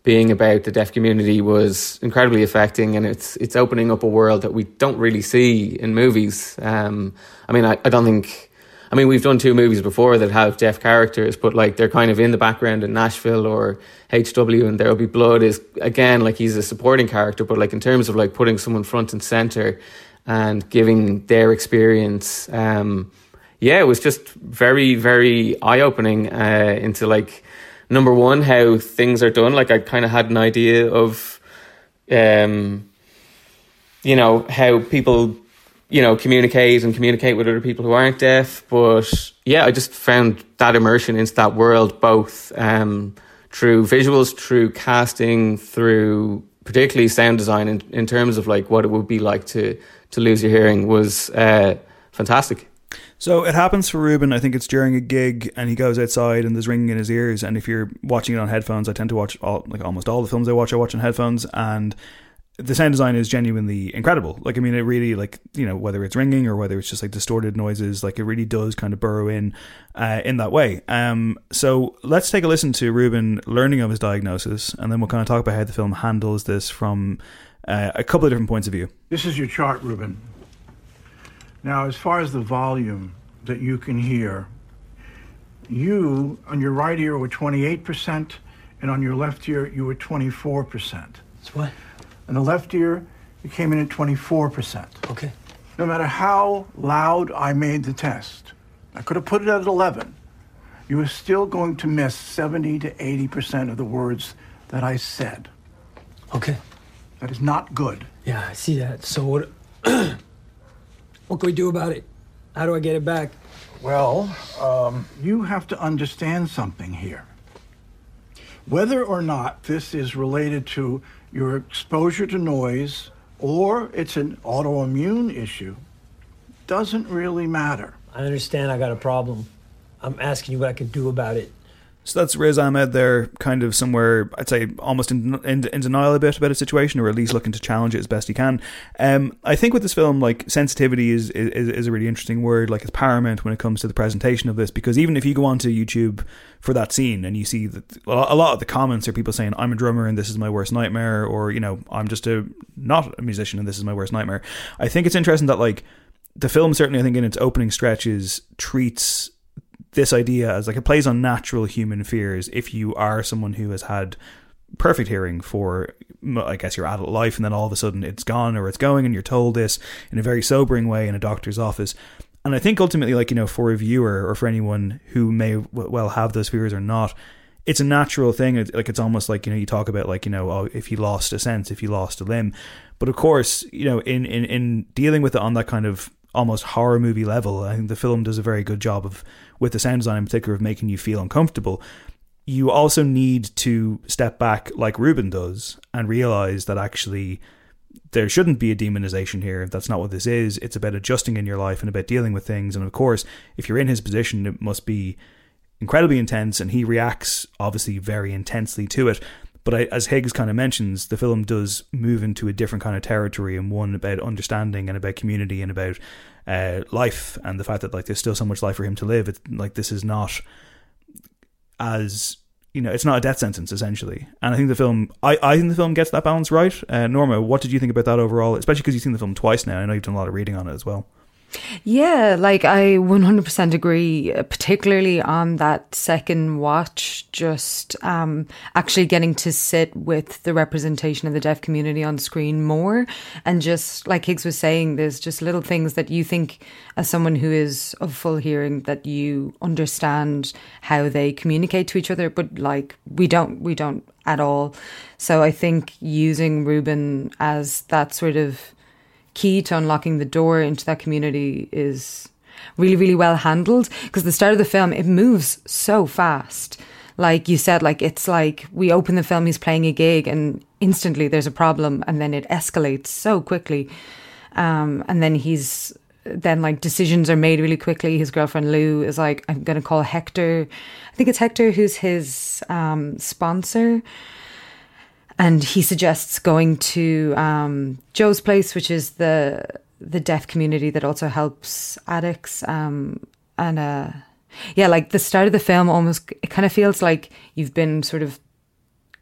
being about the deaf community was incredibly affecting, and it's it's opening up a world that we don't really see in movies. Um, I mean, I, I don't think. I mean, we've done two movies before that have deaf characters, but like they're kind of in the background in Nashville or HW, and There Will Be Blood is again like he's a supporting character, but like in terms of like putting someone front and center and giving their experience, um, yeah, it was just very very eye opening uh, into like number one, how things are done. Like I kind of had an idea of, um, you know, how people, you know, communicate and communicate with other people who aren't deaf. But yeah, I just found that immersion into that world, both um, through visuals, through casting, through particularly sound design, in, in terms of like what it would be like to to lose your hearing was uh, fantastic. So it happens for Ruben. I think it's during a gig, and he goes outside, and there's ringing in his ears. And if you're watching it on headphones, I tend to watch all, like almost all the films I watch. I watch on headphones, and the sound design is genuinely incredible. Like I mean, it really like you know whether it's ringing or whether it's just like distorted noises, like it really does kind of burrow in uh, in that way. Um, so let's take a listen to Ruben learning of his diagnosis, and then we'll kind of talk about how the film handles this from uh, a couple of different points of view. This is your chart, Ruben. Now, as far as the volume that you can hear, you on your right ear were 28%, and on your left ear you were 24%. That's what? On the left ear, you came in at 24%. Okay. No matter how loud I made the test, I could have put it at 11. You were still going to miss 70 to 80% of the words that I said. Okay. That is not good. Yeah, I see that. So what? [clears throat] What can we do about it? How do I get it back? Well, um, you have to understand something here. Whether or not this is related to your exposure to noise or it's an autoimmune issue doesn't really matter. I understand I got a problem. I'm asking you what I can do about it. So that's Riz Ahmed there, kind of somewhere, I'd say, almost in, in, in, denial a bit about a situation, or at least looking to challenge it as best he can. Um, I think with this film, like, sensitivity is, is, is a really interesting word. Like, it's paramount when it comes to the presentation of this, because even if you go onto YouTube for that scene and you see that a lot of the comments are people saying, I'm a drummer and this is my worst nightmare, or, you know, I'm just a not a musician and this is my worst nightmare. I think it's interesting that, like, the film certainly, I think, in its opening stretches, treats this idea as like it plays on natural human fears if you are someone who has had perfect hearing for I guess your adult life and then all of a sudden it's gone or it's going and you're told this in a very sobering way in a doctor's office. And I think ultimately like you know for a viewer or for anyone who may well have those fears or not it's a natural thing. It's like it's almost like you know you talk about like you know oh, if you lost a sense if you lost a limb. But of course you know in in in dealing with it on that kind of almost horror movie level I think the film does a very good job of with the sound design in particular of making you feel uncomfortable, you also need to step back like Ruben does and realize that actually there shouldn't be a demonization here. That's not what this is. It's about adjusting in your life and about dealing with things. And of course, if you're in his position, it must be incredibly intense, and he reacts obviously very intensely to it. But I, as Higgs kind of mentions, the film does move into a different kind of territory and one about understanding and about community and about uh, life and the fact that like there's still so much life for him to live. It's like this is not as you know, it's not a death sentence essentially. And I think the film, I, I think the film gets that balance right. Uh, Norma, what did you think about that overall? Especially because you've seen the film twice now. I know you've done a lot of reading on it as well. Yeah, like I 100% agree, uh, particularly on that second watch, just um, actually getting to sit with the representation of the deaf community on screen more. And just like Higgs was saying, there's just little things that you think, as someone who is of full hearing, that you understand how they communicate to each other, but like we don't, we don't at all. So I think using Ruben as that sort of key to unlocking the door into that community is really, really well handled. Because the start of the film, it moves so fast. Like you said, like it's like we open the film, he's playing a gig, and instantly there's a problem, and then it escalates so quickly. Um, and then he's then like decisions are made really quickly. His girlfriend Lou is like, I'm going to call Hector. I think it's Hector who's his um, sponsor and he suggests going to um, Joe's place, which is the the deaf community that also helps addicts. Um, and uh, yeah, like the start of the film, almost it kind of feels like you've been sort of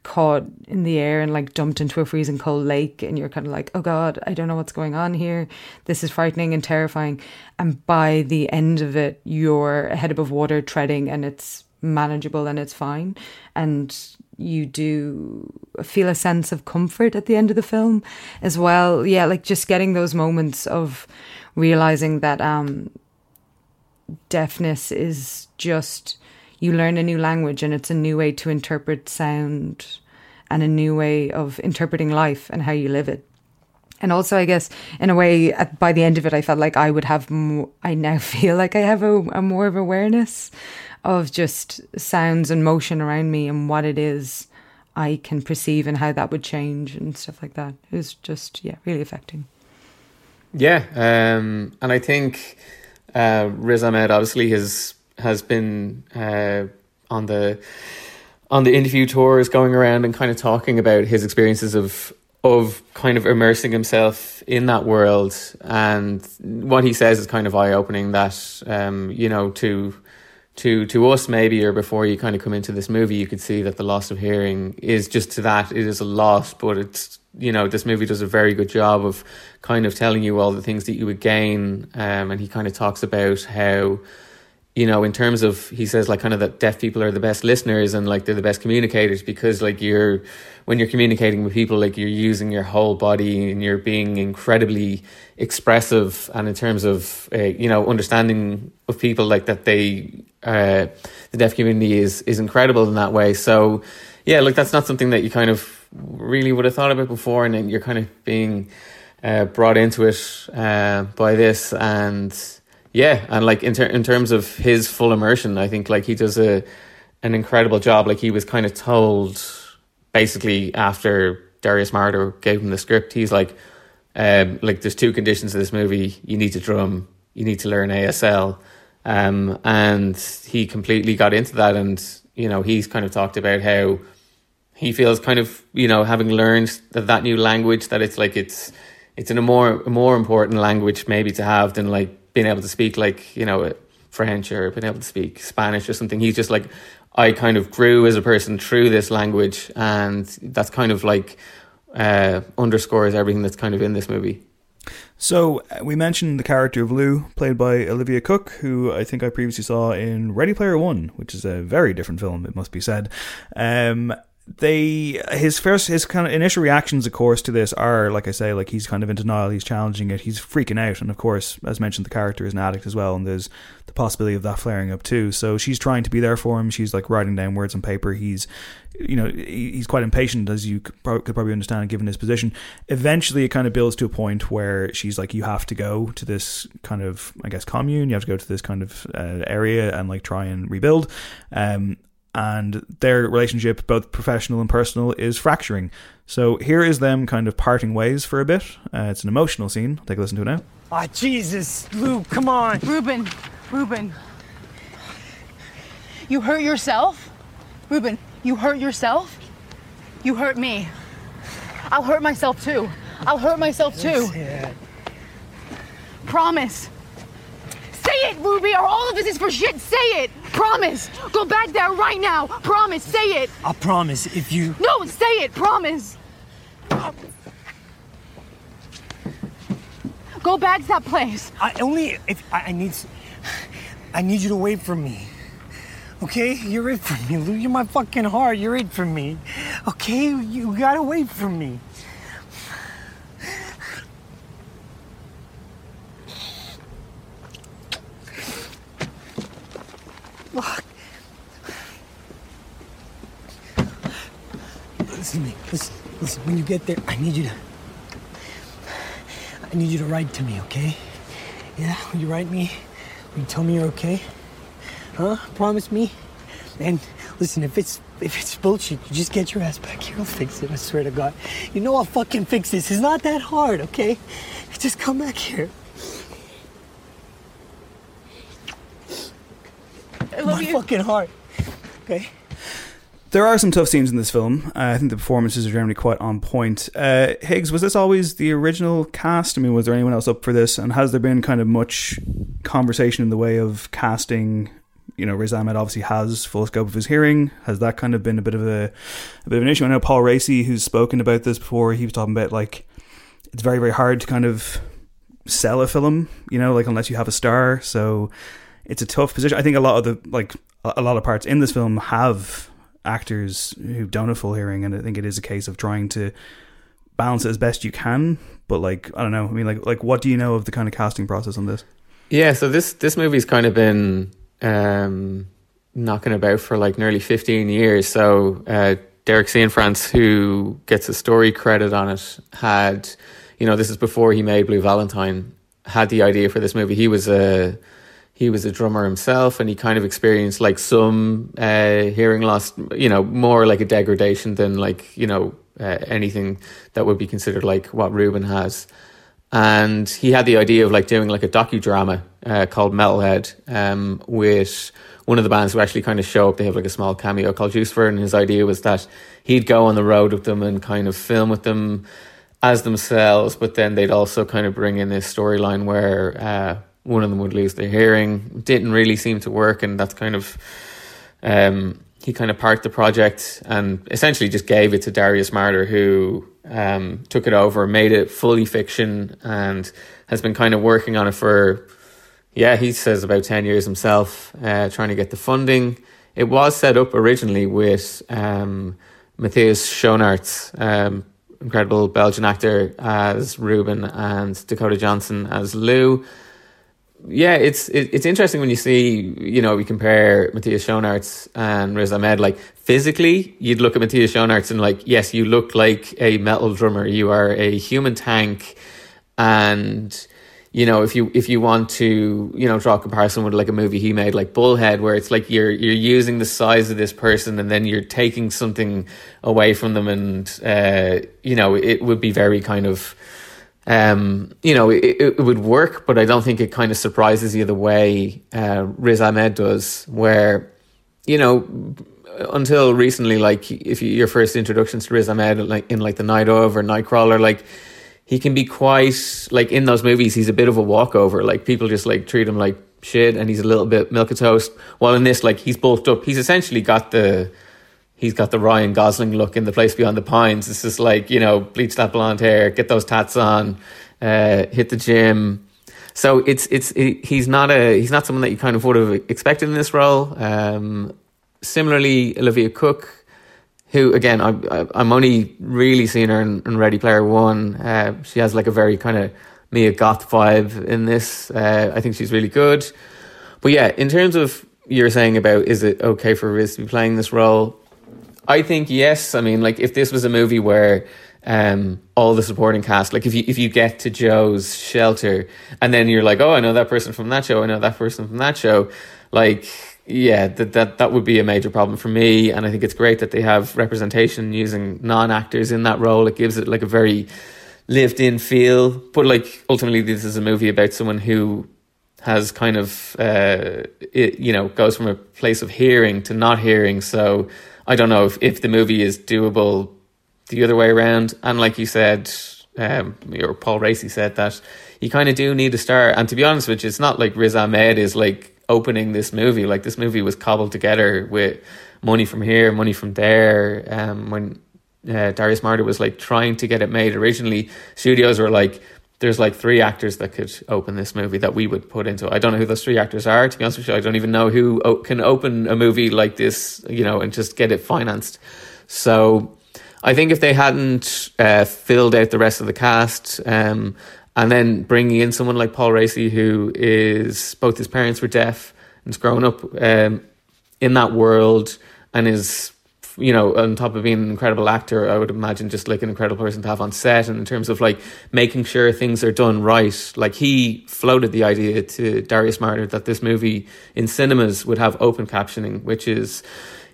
caught in the air and like dumped into a freezing cold lake, and you're kind of like, oh god, I don't know what's going on here. This is frightening and terrifying. And by the end of it, you're head above water, treading, and it's manageable and it's fine. And you do feel a sense of comfort at the end of the film as well. Yeah, like just getting those moments of realizing that um, deafness is just you learn a new language and it's a new way to interpret sound and a new way of interpreting life and how you live it. And also, I guess, in a way, at, by the end of it, I felt like I would have. More, I now [laughs] feel like I have a, a more of awareness of just sounds and motion around me and what it is I can perceive and how that would change and stuff like that. It was just, yeah, really affecting. Yeah, um, and I think uh, Riz Ahmed obviously has has been uh, on the on the interview tours, going around and kind of talking about his experiences of of kind of immersing himself in that world, and what he says is kind of eye opening. That um, you know to to to us maybe or before you kind of come into this movie you could see that the loss of hearing is just to that. It is a loss but it's you know this movie does a very good job of kind of telling you all the things that you would gain um, and he kind of talks about how you know in terms of he says like kind of that deaf people are the best listeners and like they're the best communicators because like you're when you're communicating with people like you're using your whole body and you're being incredibly expressive and in terms of uh, you know understanding of people like that they uh, the deaf community is is incredible in that way. So yeah, look, that's not something that you kind of really would have thought about before, and then you're kind of being uh, brought into it uh, by this, and yeah, and like in ter- in terms of his full immersion, I think like he does a an incredible job. Like he was kind of told basically after Darius Marder gave him the script, he's like, um, like there's two conditions to this movie: you need to drum, you need to learn ASL Um, and he completely got into that. And, you know, he's kind of talked about how he feels kind of, you know, having learned that, that new language, that it's like it's, it's in a more, more important language maybe to have than like being able to speak like, you know, French or being able to speak Spanish or something. He's just like, I kind of grew as a person through this language. And that's kind of like, uh, underscores everything that's kind of in this movie. So uh, we mentioned the character of Lou, played by Olivia Cooke, who I think I previously saw in Ready Player One, which is a very different film, it must be said. Um, they his first his kind of initial reactions of course to this are like i say like he's kind of in denial he's challenging it he's freaking out and of course as mentioned the character is an addict as well and there's the possibility of that flaring up too. So she's trying to be there for him she's like writing down words on paper he's you know he's quite impatient as you could probably understand given his position. Eventually it kind of builds to a point where she's like you have to go to this kind of i guess commune you have to go to this kind of uh, area and like try and rebuild. Um and their relationship, both professional and personal, is fracturing. So here is them kind of parting ways for a bit. Uh, it's an emotional scene. Take a listen to it now. Ah, Jesus, Lou, come on. Ruben, Ruben. You hurt yourself? Ruben, you hurt yourself? You hurt me. I'll hurt myself too. I'll hurt myself too. Promise. Say it, Ruby, or all of this is for shit. Say it. Promise. Go back there right now. Promise. Say it. I promise if you. No, say it. Promise. Go back to that place. I only if I, I need. I need you to wait for me. Okay, you're it for me, Lou. You're my fucking heart. You're it for me. Okay, you gotta wait for me. Listen to me. Listen, listen. When you get there, I need you to. I need you to write to me, okay? Yeah, will you write me? Will you tell me you're okay? Huh? Promise me? And listen, if it's if it's bullshit, you just get your ass back here. I'll fix it. I swear to God. You know I'll fucking fix this. It's not that hard, okay? Just come back here. I love My you. fucking heart. Okay. There are some tough scenes in this film. Uh, I think the performances are generally quite on point. Uh, Higgs, was this always the original cast? I mean, was there anyone else up for this? And has there been kind of much conversation in the way of casting? You know, Riz Ahmed obviously has full scope of his hearing. Has that kind of been a bit of a, a bit of an issue? I know Paul Raci, who's spoken about this before, he was talking about like it's very very hard to kind of sell a film. You know, like unless you have a star. So it's a tough position. I think a lot of the like a lot of parts in this film have actors who don't have full hearing, and I think it is a case of trying to balance it as best you can. But like I don't know. I mean, like like what do you know of the kind of casting process on this? Yeah, so this this movie's kind of been um, knocking about for like nearly fifteen years. So uh, Derek Cianfrance, who gets a story credit on it, had you know this is before he made Blue Valentine, had the idea for this movie. He was a he was a drummer himself and he kind of experienced like some uh, hearing loss, you know, more like a degradation than like, you know, uh, anything that would be considered like what Ruben has. And he had the idea of like doing like a docudrama uh, called Metalhead um, with one of the bands who actually kind of show up. They have like a small cameo called Jucifer, and his idea was that he'd go on the road with them and kind of film with them as themselves, but then they'd also kind of bring in this storyline where uh, one of them would lose their hearing. Didn't really seem to work, and that's kind of um, he kind of parked the project and essentially just gave it to Darius Marder, who um, took it over, made it fully fiction, and has been kind of working on it for yeah, he says about ten years himself, uh, trying to get the funding. It was set up originally with um, Matthias Schoenaerts, um, incredible Belgian actor, as Ruben, and Dakota Johnson as Lou yeah, it's it, it's interesting when you see, you know, we compare Matthias Schoenaerts and Riz Ahmed. Like physically, you'd look at Matthias Schoenaerts and like, yes, you look like a metal drummer. You are a human tank, and you know, if you if you want to, you know, draw a comparison with like a movie he made, like Bullhead, where it's like you're you're using the size of this person and then you're taking something away from them, and uh, you know, it would be very kind of um, you know, it, it, would work, but I don't think it kind of surprises you the way uh, Riz Ahmed does, where, you know, until recently, like if you, your first introductions to Riz Ahmed, like in like the Night of or Nightcrawler, like he can be quite like in those movies. He's a bit of a walkover. Like people just like treat him like shit, and he's a little bit milk toast. While in this, like he's bulked up. He's essentially got the he's got the Ryan Gosling look in the place beyond the pines. It's just like you know, bleach that blonde hair, get those tats on, uh, hit the gym. So it's it's it, he's not a he's not someone that you kind of would have expected in this role. Um, similarly, Olivia Cooke, who again I, I am only really seen her in, in Ready Player One. Uh, she has like a very kind of Mia Goth vibe in this. Uh, I think she's really good. But yeah, in terms of you're saying about is it okay for Riz to be playing this role? I think yes. I mean, like if this was a movie where um, all the supporting cast, like if you if you get to Joe's shelter and then you're like, oh, I know that person from that show, I know that person from that show, like yeah, that that that would be a major problem for me. And I think it's great that they have representation using non actors in that role. It gives it like a very lived in feel. But like ultimately, this is a movie about someone who has kind of uh, it, you know goes from a place of hearing to not hearing. So I don't know if, if the movie is doable the other way around. And like you said, um, or Paul Raci said that you kind of do need a star. And to be honest with you, it's not like Riz Ahmed is like opening this movie. Like this movie was cobbled together with money from here, money from there. Um, when uh, Darius Marder was like trying to get it made originally, studios were like, there's like three actors that could open this movie that we would put into it. I don't know who those three actors are. To be honest with you, I don't even know who o- can open a movie like this, you know, and just get it financed. So I think if they hadn't uh, filled out the rest of the cast, um, and then bringing in someone like Paul Raci, who is both his parents were deaf and has grown up um, in that world and is you know, on top of being an incredible actor, I would imagine just like an incredible person to have on set. And in terms of like making sure things are done right, like he floated the idea to Darius Marder that this movie in cinemas would have open captioning, which is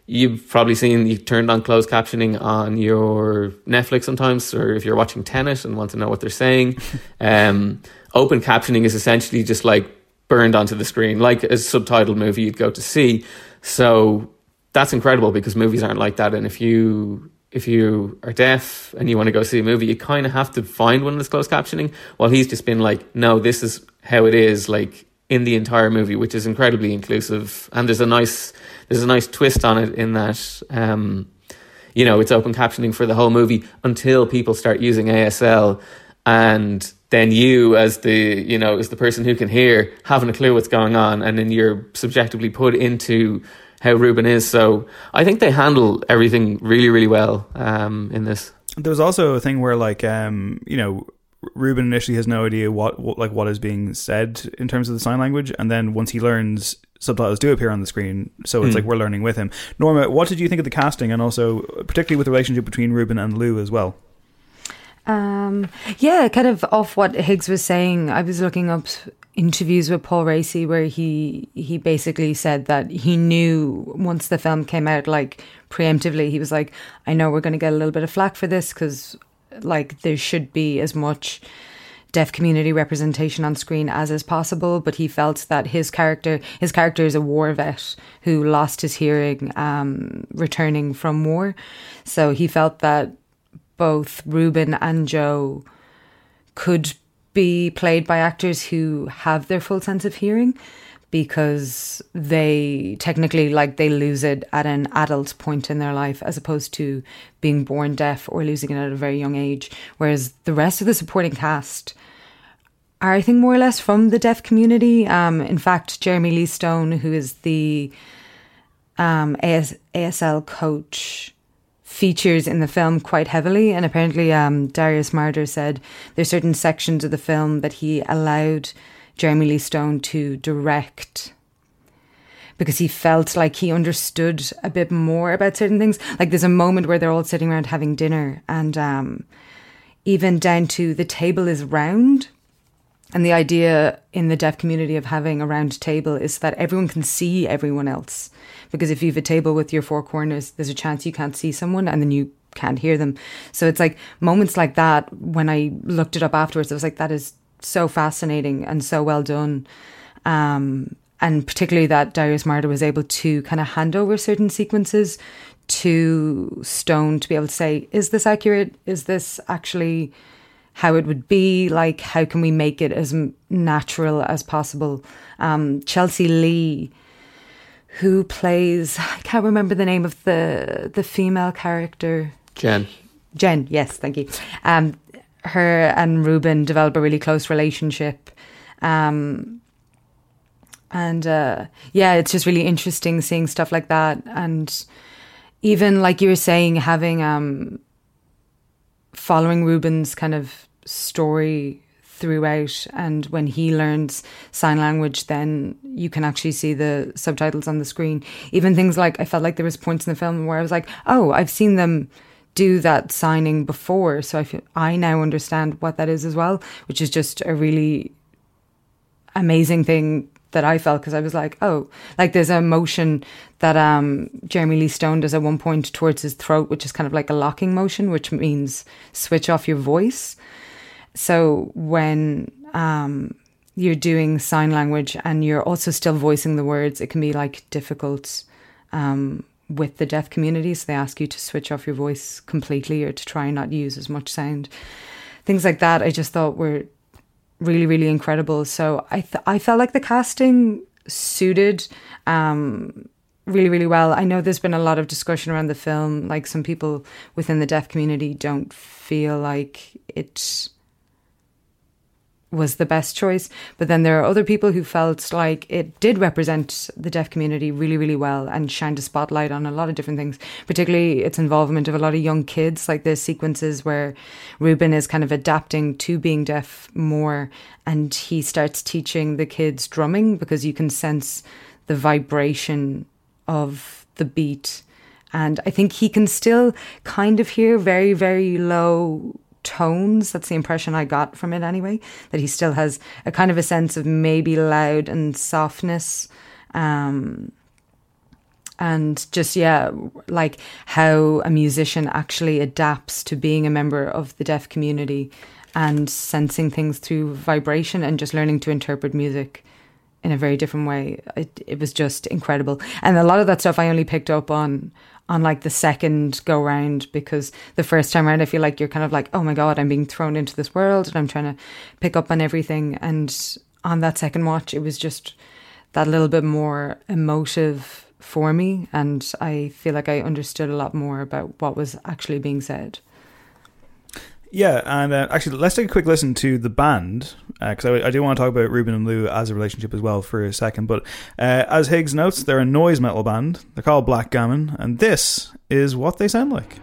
you've probably seen you turned on closed captioning on your Netflix sometimes, or if you're watching Tennis and want to know what they're saying. [laughs] um, open captioning is essentially just like burned onto the screen, like a subtitled movie you'd go to see. So that's incredible because movies aren't like that. And if you if you are deaf and you want to go see a movie, you kind of have to find one that's closed captioning. While he's just been like, no, this is how it is, like in the entire movie, which is incredibly inclusive. And there's a nice there's a nice twist on it in that um, you know it's open captioning for the whole movie until people start using ASL, and then you as the you know as the person who can hear having a clue what's going on, and then you're subjectively put into how Ruben is. So I think they handle everything really, really well um, in this. There was also a thing where, like, um, you know, Ruben initially has no idea what, what, like what is being said in terms of the sign language, and then once he learns, subtitles do appear on the screen. So it's mm. like we're learning with him. Norma, what did you think of the casting, and also particularly with the relationship between Ruben and Lou as well? Um, yeah, kind of off what Higgs was saying. I was looking up interviews with Paul Raci where he he basically said that he knew once the film came out, like preemptively, he was like, I know we're going to get a little bit of flack for this because like there should be as much deaf community representation on screen as is possible but he felt that his character his character is a war vet who lost his hearing um, returning from war so he felt that both Ruben and Joe could be played by actors who have their full sense of hearing because they technically like they lose it at an adult point in their life as opposed to being born deaf or losing it at a very young age. Whereas the rest of the supporting cast are I think more or less from the deaf community. Um, in fact Jeremy Lee Stone who is the um, AS- ASL coach features in the film quite heavily. And apparently, um, Darius Marder said there's certain sections of the film that he allowed Jeremy Lee Stone to direct because he felt like he understood a bit more about certain things. Like there's a moment where they're all sitting around having dinner, and um, even down to the table is round. And the idea in the deaf community of having a round table is that everyone can see everyone else because if you have a table with your four corners, there's a chance you can't see someone, and then you can't hear them. So it's like moments like that. When I looked it up afterwards, I was like, that is so fascinating and so well done. Um, and particularly that Darius Marder was able to kind of hand over certain sequences to Stone to be able to say, is this accurate? Is this actually how it would be? Like, how can we make it as natural as possible? Um, Chelsea Lee, who plays, I can't remember the name of the the female character. Jen. Jen, yes, thank you. Um, her and Ruben develop a really close relationship. Um, and uh, yeah, it's just really interesting seeing stuff like that. And even like you were saying, having um, following Ruben's kind of story throughout, and when he learns sign language, then you can actually see the subtitles on the screen. Even things like I felt like there was points in the film where I was like, oh, I've seen them do that signing before, so I feel I now understand what that is as well, which is just a really amazing thing that I felt because I was like, oh, like there's a motion that um, Jeremy Lee Stone does at one point towards his throat, which is kind of like a locking motion, which means switch off your voice. So when um, you're doing sign language and you're also still voicing the words, it can be like difficult um, with the deaf community. So they ask you to switch off your voice completely or to try and not use as much sound. Things like that, I just thought were really, really incredible. So I th- I felt like the casting suited um, really, really well. I know there's been a lot of discussion around the film. Like some people within the deaf community don't feel like it was the best choice. But then there are other people who felt like it did represent the deaf community really, really well and shined a spotlight on a lot of different things, particularly its involvement of a lot of young kids. Like there's sequences where Ruben is kind of adapting to being deaf more and he starts teaching the kids drumming because you can sense the vibration of the beat. And I think he can still kind of hear very, very low tones. That's the impression I got from it anyway. That he still has a kind of a sense of maybe loud and softness. Um, and just, yeah, like how a musician actually adapts to being a member of the deaf community and sensing things through vibration and just learning to interpret music in a very different way. It, it was just incredible. And a lot of that stuff I only picked up on on like the second go round because the first time around I feel like you're kind of like, oh my god, I'm being thrown into this world and I'm trying to pick up on everything. And on that second watch, it was just that little bit more emotive for me, and I feel like I understood a lot more about what was actually being said. Yeah, and uh, actually, let's take a quick listen to the band because uh, I, I, do want to talk about Ruben and Lou as a relationship as well for a second. But uh, as Higgs notes, they're a noise metal band. They're called Blackgammon, and this is what they sound like.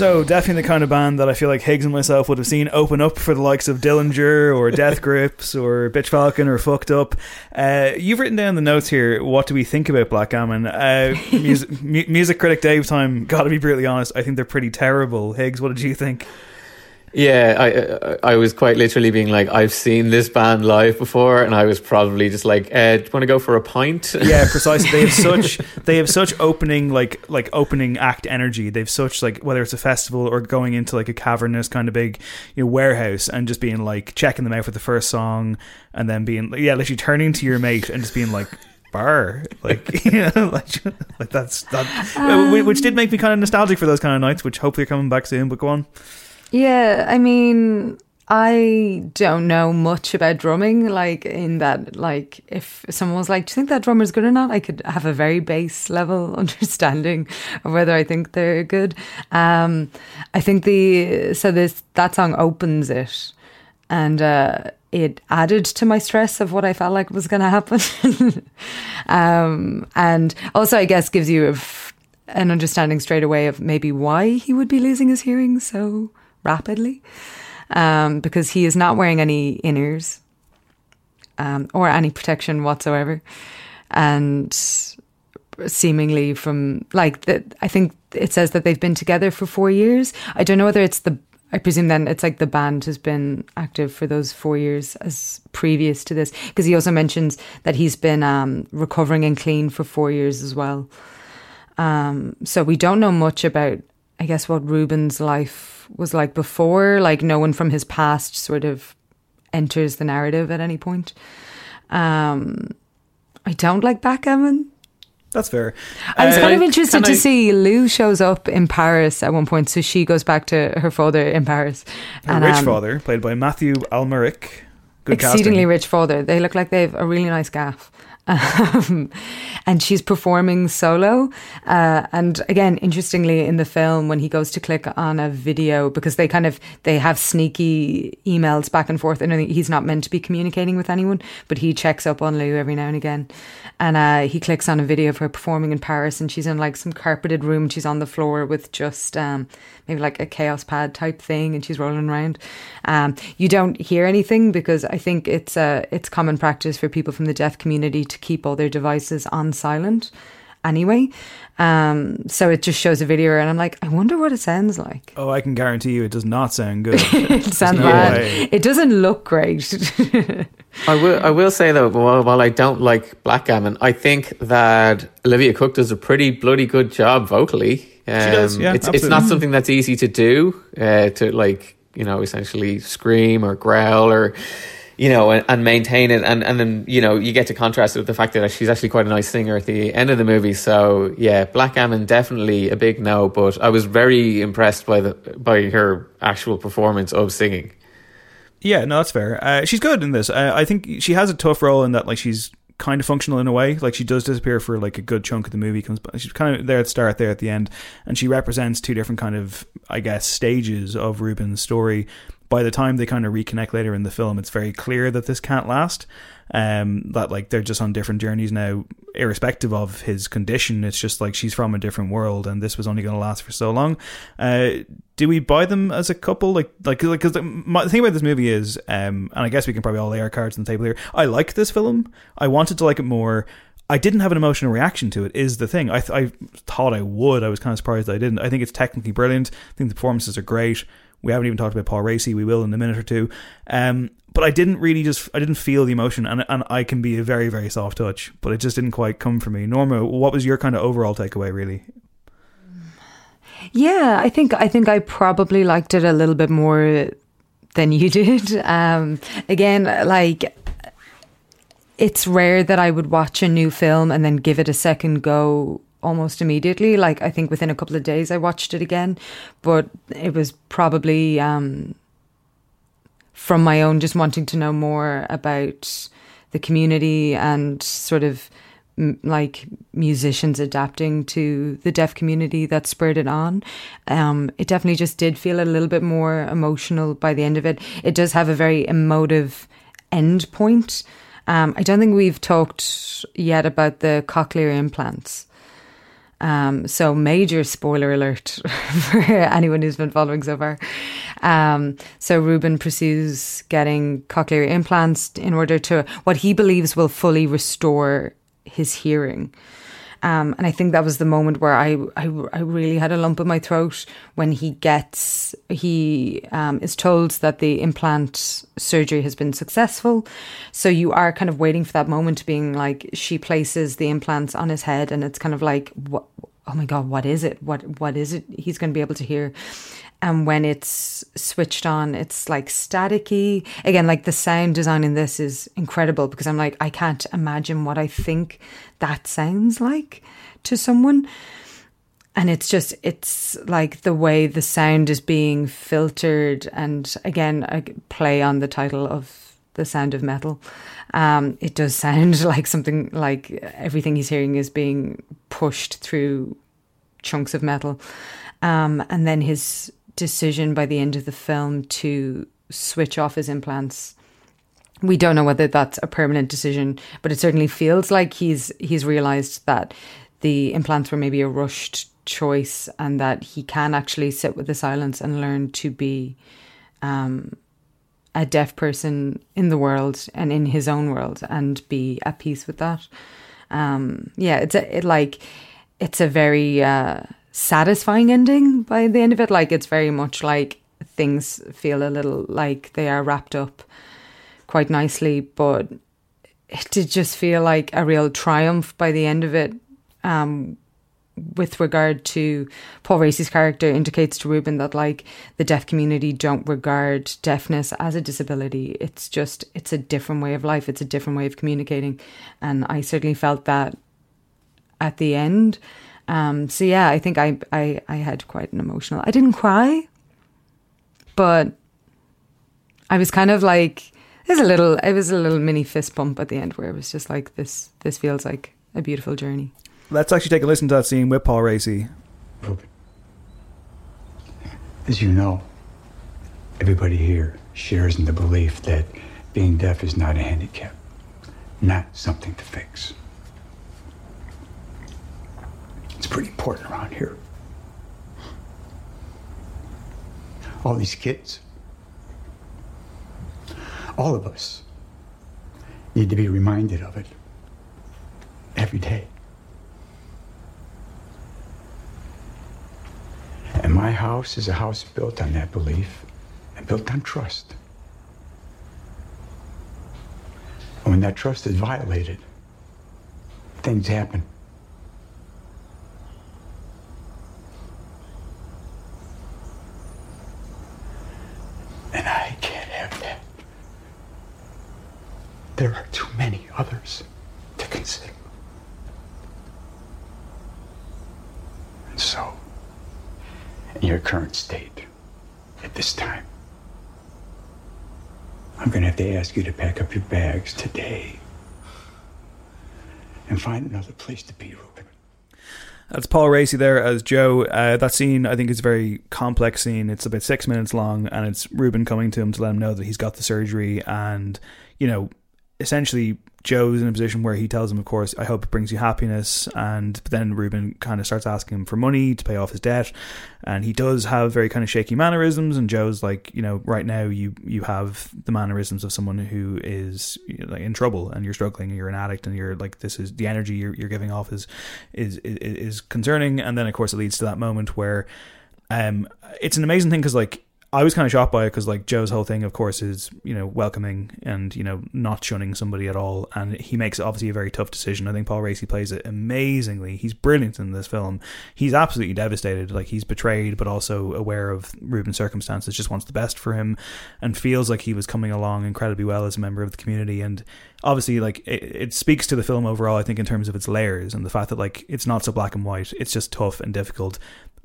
So definitely the kind of band that I feel like Higgs and myself would have seen open up for the likes of Dillinger or [laughs] Death Grips or Bitch Falcon or Fucked Up. Uh, you've written down the notes here. What do we think about Blackgammon? Uh, [laughs] music, music critic Dave time. Got to be brutally honest. I think they're pretty terrible. Higgs, what did you think? Yeah, I I was quite literally being like, I've seen this band live before, and I was probably just like, uh, do you want to go for a pint? Yeah, [laughs] precisely. They have such they have such opening like like opening act energy. They've such like whether it's a festival or going into like a cavernous kind of big you know warehouse and just being like checking them out for the first song, and then being yeah, literally turning to your mate and just being like bar, like [laughs] you know, like, like that's that, um, which did make me kind of nostalgic for those kind of nights, which hopefully are coming back soon. But go on. Yeah, I mean, I don't know much about drumming, like in that, like if someone was like, "Do you think that drummer's good or not?" I could have a very base level [laughs] understanding of whether I think they're good. Um, I think the so this that song opens it, and uh, it added to my stress of what I felt like was going to happen, [laughs] um, and also I guess gives you an understanding straight away of maybe why he would be losing his hearing so rapidly um, because he is not wearing any inners um, or any protection whatsoever. And seemingly from like that, I think it says that they've been together for four years. I don't know whether it's the I presume then it's like the band has been active for those four years as previous to this because he also mentions that he's been um, recovering and clean for four years as well. Um, so we don't know much about, I guess, what Ruben's life was like before. Like no one from his past sort of enters the narrative at any point. Um, I don't like Blackgammon. That's fair. I was uh, kind of interested to I, see Lou shows up in Paris at one point, so she goes back to her father in Paris. Her and, rich um, father, played by Mathieu Amalric. Good exceedingly casting. rich father. They look like they've a really nice gaff. Um, and she's performing solo. Uh, and again, interestingly, in the film, when he goes to click on a video, because they kind of they have sneaky emails back and forth, and he's not meant to be communicating with anyone, but he checks up on Lou every now and again. And uh, he clicks on a video of her performing in Paris, and she's in like some carpeted room. She's on the floor with just um, maybe like a Kaoss Pad type thing, and she's rolling around. Um, you don't hear anything because I think it's uh, it's common practice for people from the deaf community to keep all their devices on silent anyway. Um, so it just shows a video, and I'm like, I wonder what it sounds like. Oh, I can guarantee you, it does not sound good. [laughs] it sounds no bad. Way. It doesn't look great. [laughs] I will. I will say though, while, while I don't like Blackgammon, I think that Olivia Cooke does a pretty bloody good job vocally. Um, she does. Yeah, it's it's not something that's easy to do. Uh, to like you know essentially scream or growl or you know, and, and, maintain it. And, and then, you know, you get to contrast it with the fact that she's actually quite a nice singer at the end of the movie. So, yeah, Blackgammon definitely a big no, but I was very impressed by the by her actual performance of singing. Yeah, no, that's fair. Uh, she's good in this. Uh, I think she has a tough role in that, like, she's kind of functional in a way. Like she does disappear for like a good chunk of the movie. Comes, she's kind of there at the start, there at the end, and she represents two different kind of, I guess, stages of Ruben's story by the time they kind of reconnect later in the film, it's very clear that this can't last. Um, that like they're just on different journeys now, irrespective of his condition. It's just like she's from a different world, and this was only going to last for so long. Uh, do we buy them as a couple? Like, like, like, because the, the, thing about this movie is, um, and I guess we can probably all lay our cards on the table here. I like this film. I wanted to like it more. I didn't have an emotional reaction to it. Is the thing I, th- I thought I would. I was kind of surprised I didn't. I think it's technically brilliant. I think the performances are great. We haven't even talked about Paul Raci. We will in a minute or two. Um, but I didn't really just I didn't feel the emotion, and and I can be a very very soft touch, but it just didn't quite come for me. Norma, what was your kind of overall takeaway, really? Yeah, I think I think I probably liked it a little bit more than you [laughs] did. Um, again, like it's rare that I would watch a new film and then give it a second go almost immediately. Like I think within a couple of days I watched it again, but it was probably um, from my own just wanting to know more about the community and sort of m- like musicians adapting to the deaf community that spurred it on. Um, it definitely just did feel a little bit more emotional by the end of it. It does have a very emotive end point. Um, I don't think we've talked yet about the cochlear implants. Um, so major spoiler alert [laughs] for anyone who's been following so far. Um, so Ruben pursues getting cochlear implants in order to what he believes will fully restore his hearing. Um, and I think that was the moment where I, I, I really had a lump in my throat when he gets, he um, is told that the implant surgery has been successful. So you are kind of waiting for that moment being like, she places the implants on his head and it's kind of like, what, oh my God, what is it? What, what is it he's going to be able to hear? And when it's switched on, it's like staticky. Again, like the sound design in this is incredible because I'm like, I can't imagine what I think that sounds like to someone. And it's just, it's like the way the sound is being filtered. And again, I play on the title of The Sound of Metal. Um, it does sound [laughs] like something like everything he's hearing is being pushed through chunks of metal. Um, and then his decision by the end of the film to switch off his implants. We don't know whether that's a permanent decision, but it certainly feels like he's he's realized that the implants were maybe a rushed choice and that he can actually sit with the silence and learn to be um, a deaf person in the world and in his own world and be at peace with that. Um, yeah, it's a, it like it's a very uh, satisfying ending by the end of it. Like it's very much like things feel a little like they are wrapped up quite nicely, but it did just feel like a real triumph by the end of it. Um, with regard to Paul Raci's character indicates to Ruben that like the deaf community don't regard deafness as a disability. It's just it's a different way of life. It's a different way of communicating, and I certainly felt that at the end. Um, so yeah, I think I, I I had quite an emotional. I didn't cry, but I was kind of like there's a little. It was a little mini fist bump at the end where it was just like this. This feels like a beautiful journey. Let's actually take a listen to that scene with Paul Raci. As you know, everybody here shares in the belief that being deaf is not a handicap, not something to fix. It's pretty important around here. All these kids, all of us, need to be reminded of it every day. And my house is a house built on that belief and built on trust. And when that trust is violated, things happen. And I can't have that. There are too many others to consider. And so, in your current state, at this time, I'm going to have to ask you to pack today and find another place to be, Ruben. That's Paul Raci there as Joe. Uh, that scene, I think, is a very complex scene. It's about six minutes long, and it's Ruben coming to him to let him know that he's got the surgery, and you know, essentially Joe's in a position where he tells him, of course, I hope it brings you happiness. And then Ruben kind of starts asking him for money to pay off his debt. And he does have very kind of shaky mannerisms. And Joe's like, you know, right now you, you have the mannerisms of someone who is you know, like in trouble and you're struggling and you're an addict and you're like, this is the energy you're, you're giving off is, is, is, is concerning. And then, of course, it leads to that moment where, um, it's an amazing thing because like, I was kind of shocked by it because like Joe's whole thing, of course, is you know welcoming and you know not shunning somebody at all, and he makes obviously a very tough decision. I think Paul Raci plays it amazingly. He's brilliant in this film. He's absolutely devastated, like he's betrayed, but also aware of Ruben's circumstances. Just wants the best for him, and feels like he was coming along incredibly well as a member of the community. And obviously, like it, it speaks to the film overall. I think in terms of its layers and the fact that like it's not so black and white. It's just tough and difficult.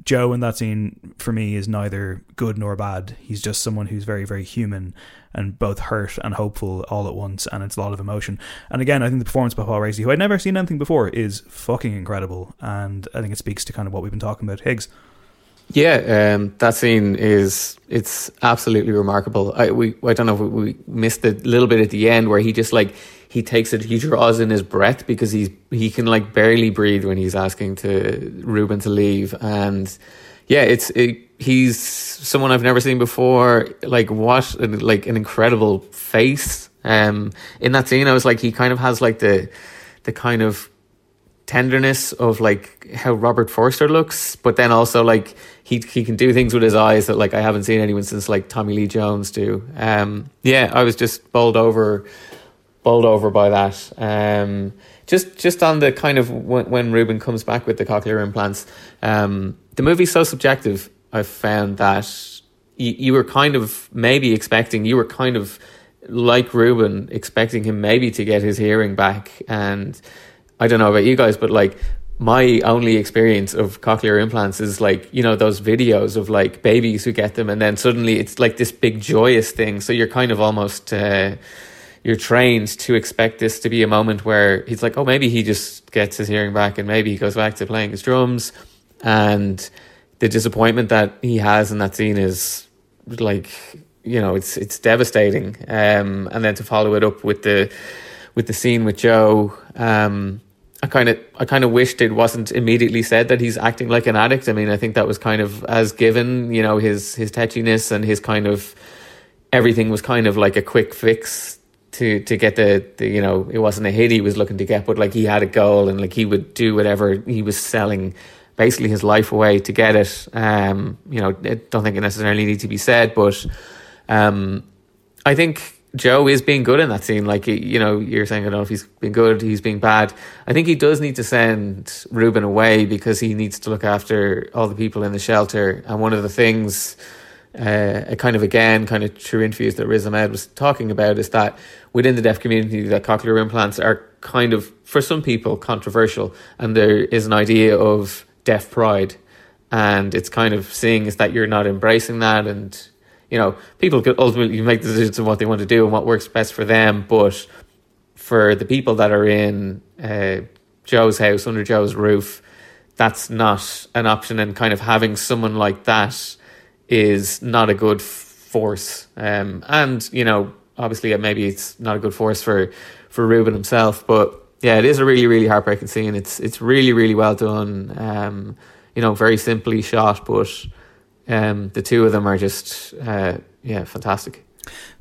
Joe in that scene for me is neither good nor bad. He's just someone who's very, very human and both hurt and hopeful all at once, and it's a lot of emotion. And again, I think the performance by Paul Raci, who I'd never seen anything before, is fucking incredible, and I think it speaks to kind of what we've been talking about. Higgs. Yeah, um, that scene is it's absolutely remarkable. I we I don't know if we missed a little bit at the end where he just like he takes it he draws in his breath because he's he can like barely breathe when he's asking to Ruben to leave. And yeah it's it, he's someone I've never seen before. Like what like an incredible face. Um in that scene I was like he kind of has like the the kind of tenderness of like how Robert Forster looks, but then also like he he can do things with his eyes that like I haven't seen anyone since like Tommy Lee Jones do. Um, yeah, I was just bowled over, bowled over by that. Um, just just on the kind of when, when Ruben comes back with the cochlear implants, um, the movie's so subjective. I've found that you, you were kind of maybe expecting, you were kind of like Ruben, expecting him maybe to get his hearing back. And I don't know about you guys, but like my only experience of cochlear implants is like you know those videos of like babies who get them and then suddenly it's like this big joyous thing so you're kind of almost uh, you're trained to expect this to be a moment where he's like oh maybe he just gets his hearing back and maybe he goes back to playing his drums and the disappointment that he has in that scene is like you know it's it's devastating um, and then to follow it up with the with the scene with Joe um, I kind of I kind of wished it wasn't immediately said that he's acting like an addict. I mean, I think that was kind of as given, you know, his his tetchiness and his kind of everything was kind of like a quick fix to to get the, the you know it wasn't a hit he was looking to get, but like he had a goal and like he would do whatever he was selling basically his life away to get it. Um, you know, I don't think it necessarily needs to be said, but um, I think Joe is being good in that scene. Like you know, you're saying I don't know if he's being good, he's being bad. I think he does need to send Ruben away because he needs to look after all the people in the shelter. And one of the things, uh, a kind of again, kind of true interviews that Riz Ahmed was talking about is that within the deaf community, that cochlear implants are kind of for some people controversial, and there is an idea of deaf pride, and it's kind of seeing is that you're not embracing that and you know, people could ultimately make decisions on what they want to do and what works best for them. But for the people that are in uh, Joe's house, under Joe's roof, that's not an option. And kind of having someone like that is not a good force. Um, and, you know, obviously maybe it's not a good force for, for Ruben himself. But yeah, it is a really, really heartbreaking scene. It's, it's really, really well done. Um, you know, very simply shot, but um, the two of them are just uh, yeah fantastic.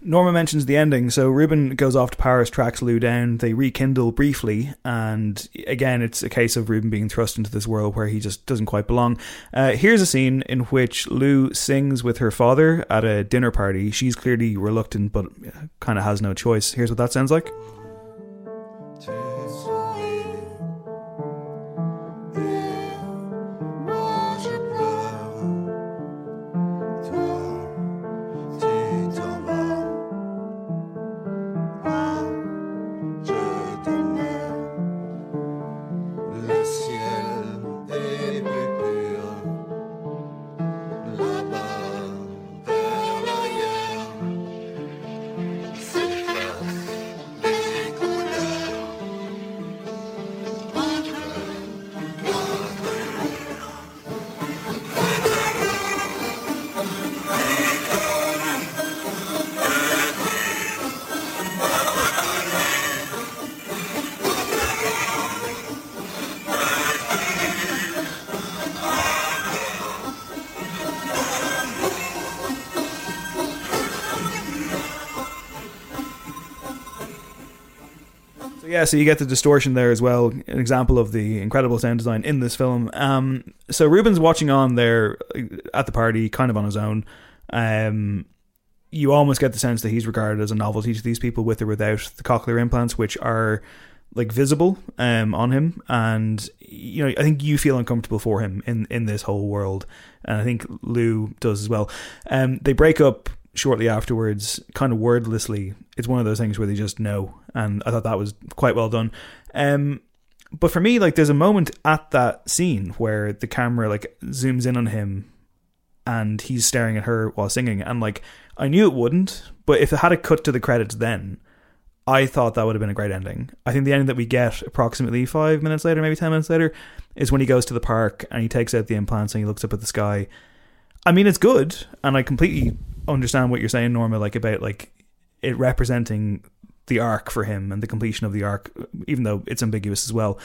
Norma mentions the ending. So Ruben goes off to Paris, tracks Lou down. They rekindle briefly, and again, it's a case of Ruben being thrust into this world where he just doesn't quite belong. Uh, here's a scene in which Lou sings with her father at a dinner party. She's clearly reluctant, but kind of has no choice. Here's what that sounds like. Yeah, so you get the distortion there as well. An example of the incredible sound design in this film. Um, so Ruben's watching on there at the party, kind of on his own. Um, you almost get the sense that he's regarded as a novelty to these people, with or without the cochlear implants, which are like visible um, on him. And you know, I think you feel uncomfortable for him in in this whole world, and I think Lou does as well. Um, they break up shortly afterwards, kind of wordlessly. It's one of those things where they just know, and I thought that was quite well done. Um, but for me, like, there's a moment at that scene where the camera like zooms in on him, and he's staring at her while singing, and like, I knew it wouldn't, but if it had a cut to the credits, then I thought that would have been a great ending. I think the ending that we get approximately five minutes later, maybe ten minutes later, is when he goes to the park and he takes out the implants and he looks up at the sky. I mean, it's good, and I completely understand what you're saying, Norma, like about like it representing the arc for him and the completion of the arc, even though it's ambiguous as well.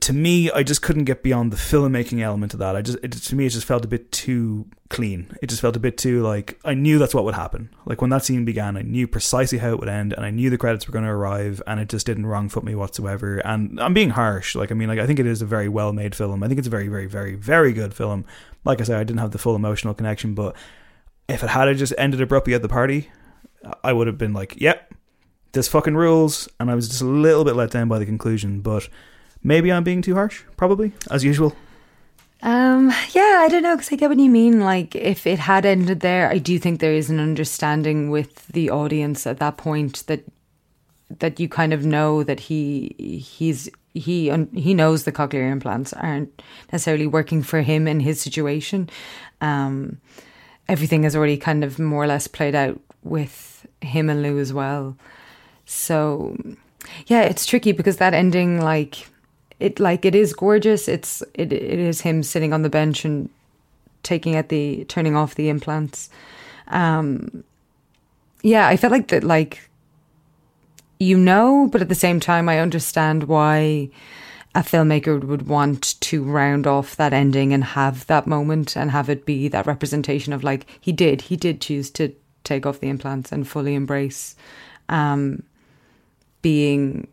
To me, I just couldn't get beyond the filmmaking element of that. I just, it, to me, it just felt a bit too clean. It just felt a bit too like I knew that's what would happen. Like when that scene began, I knew precisely how it would end, and I knew the credits were going to arrive, and it just didn't wrong foot me whatsoever. And I'm being harsh. Like I mean, like I think it is a very well made film. I think it's a very, very, very, very good film. Like I said, I didn't have the full emotional connection, but if it had just ended abruptly at the party, I would have been like, yep, this fucking rules. And I was just a little bit let down by the conclusion, but maybe I'm being too harsh, probably, as usual. Um, yeah, I don't know because I get what you mean. Like, if it had ended there, I do think there is an understanding with the audience at that point that that you kind of know that he he's he he knows the cochlear implants aren't necessarily working for him in his situation. Um, everything has already kind of more or less played out with him and Lou as well. So, yeah, it's tricky because that ending, like it like it is gorgeous. It's it it is him sitting on the bench and taking at the turning off the implants. Um, yeah, I felt like that like you know, but at the same time, I understand why a filmmaker would want to round off that ending and have that moment and have it be that representation of like he did, he did choose to take off the implants and fully embrace um, being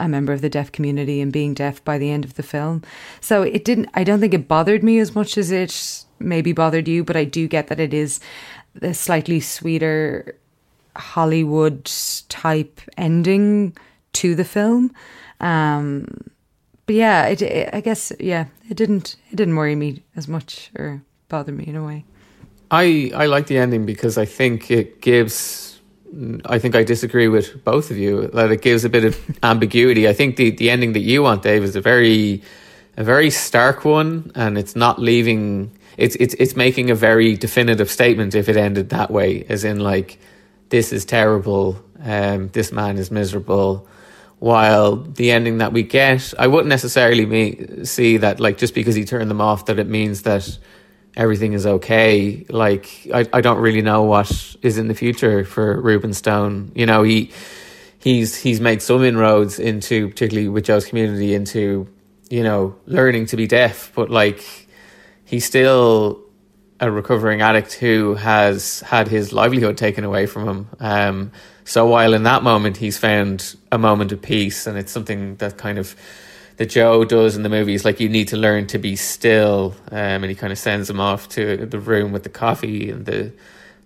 a member of the deaf community and being deaf by the end of the film. So it didn't, I don't think it bothered me as much as it maybe bothered you, but I do get that it is the slightly sweeter Hollywood type ending to the film. Um, but yeah, it, it, I guess, yeah, it didn't, it didn't worry me as much or bother me in a way. I, I like the ending because I think it gives I think I disagree with both of you that it gives a bit of ambiguity. I think the, the ending that you want, Dave, is a very a very stark one, and it's not leaving. It's it's it's making a very definitive statement if it ended that way, as in like this is terrible, um, this man is miserable. While the ending that we get, I wouldn't necessarily me- see that like just because he turned them off that it means that everything is okay. Like I, I don't really know what is in the future for Ruben Stone. You know, he he's he's made some inroads into particularly with Joe's community into, you know, learning to be deaf, but like he's still a recovering addict who has had his livelihood taken away from him. Um, so while in that moment he's found a moment of peace and it's something that kind of that Joe does in the movie is like you need to learn to be still, um, and he kind of sends him off to the room with the coffee and the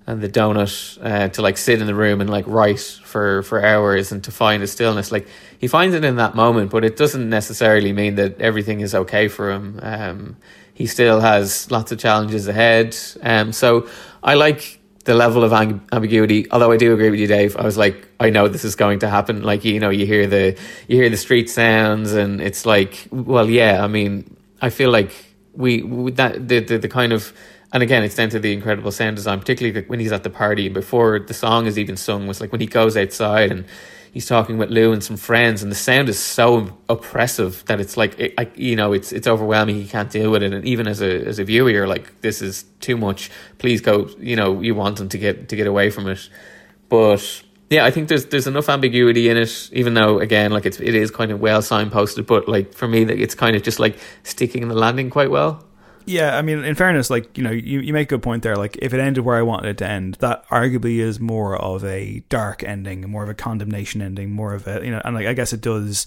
and the donut uh, to like sit in the room and like write for for hours and to find a stillness. Like he finds it in that moment, but it doesn't necessarily mean that everything is okay for him. Um, he still has lots of challenges ahead. Um, so I like the level of ambiguity. Although I do agree with you, Dave. I was like, I know this is going to happen. Like you know, you hear the you hear the street sounds, and it's like, well, yeah. I mean, I feel like we, we that the, the the kind of and again, it's down to the incredible sound design, particularly when he's at the party before the song is even sung. Was like when he goes outside and he's talking with Lou and some friends, and the sound is so oppressive that it's like, it, I, you know, it's it's overwhelming. He can't deal with it, and even as a as a viewer, you're like, this is too much. Please go. You know, you want him to get to get away from it, but yeah, I think there's there's enough ambiguity in it, even though again, like it's it is kind of well signposted, but like for me, it's kind of just like sticking in the landing quite well. Yeah, I mean, in fairness, like you know, you, you make a good point there. Like, if it ended where I wanted it to end, that arguably is more of a dark ending, more of a condemnation ending, more of a you know, and like I guess it does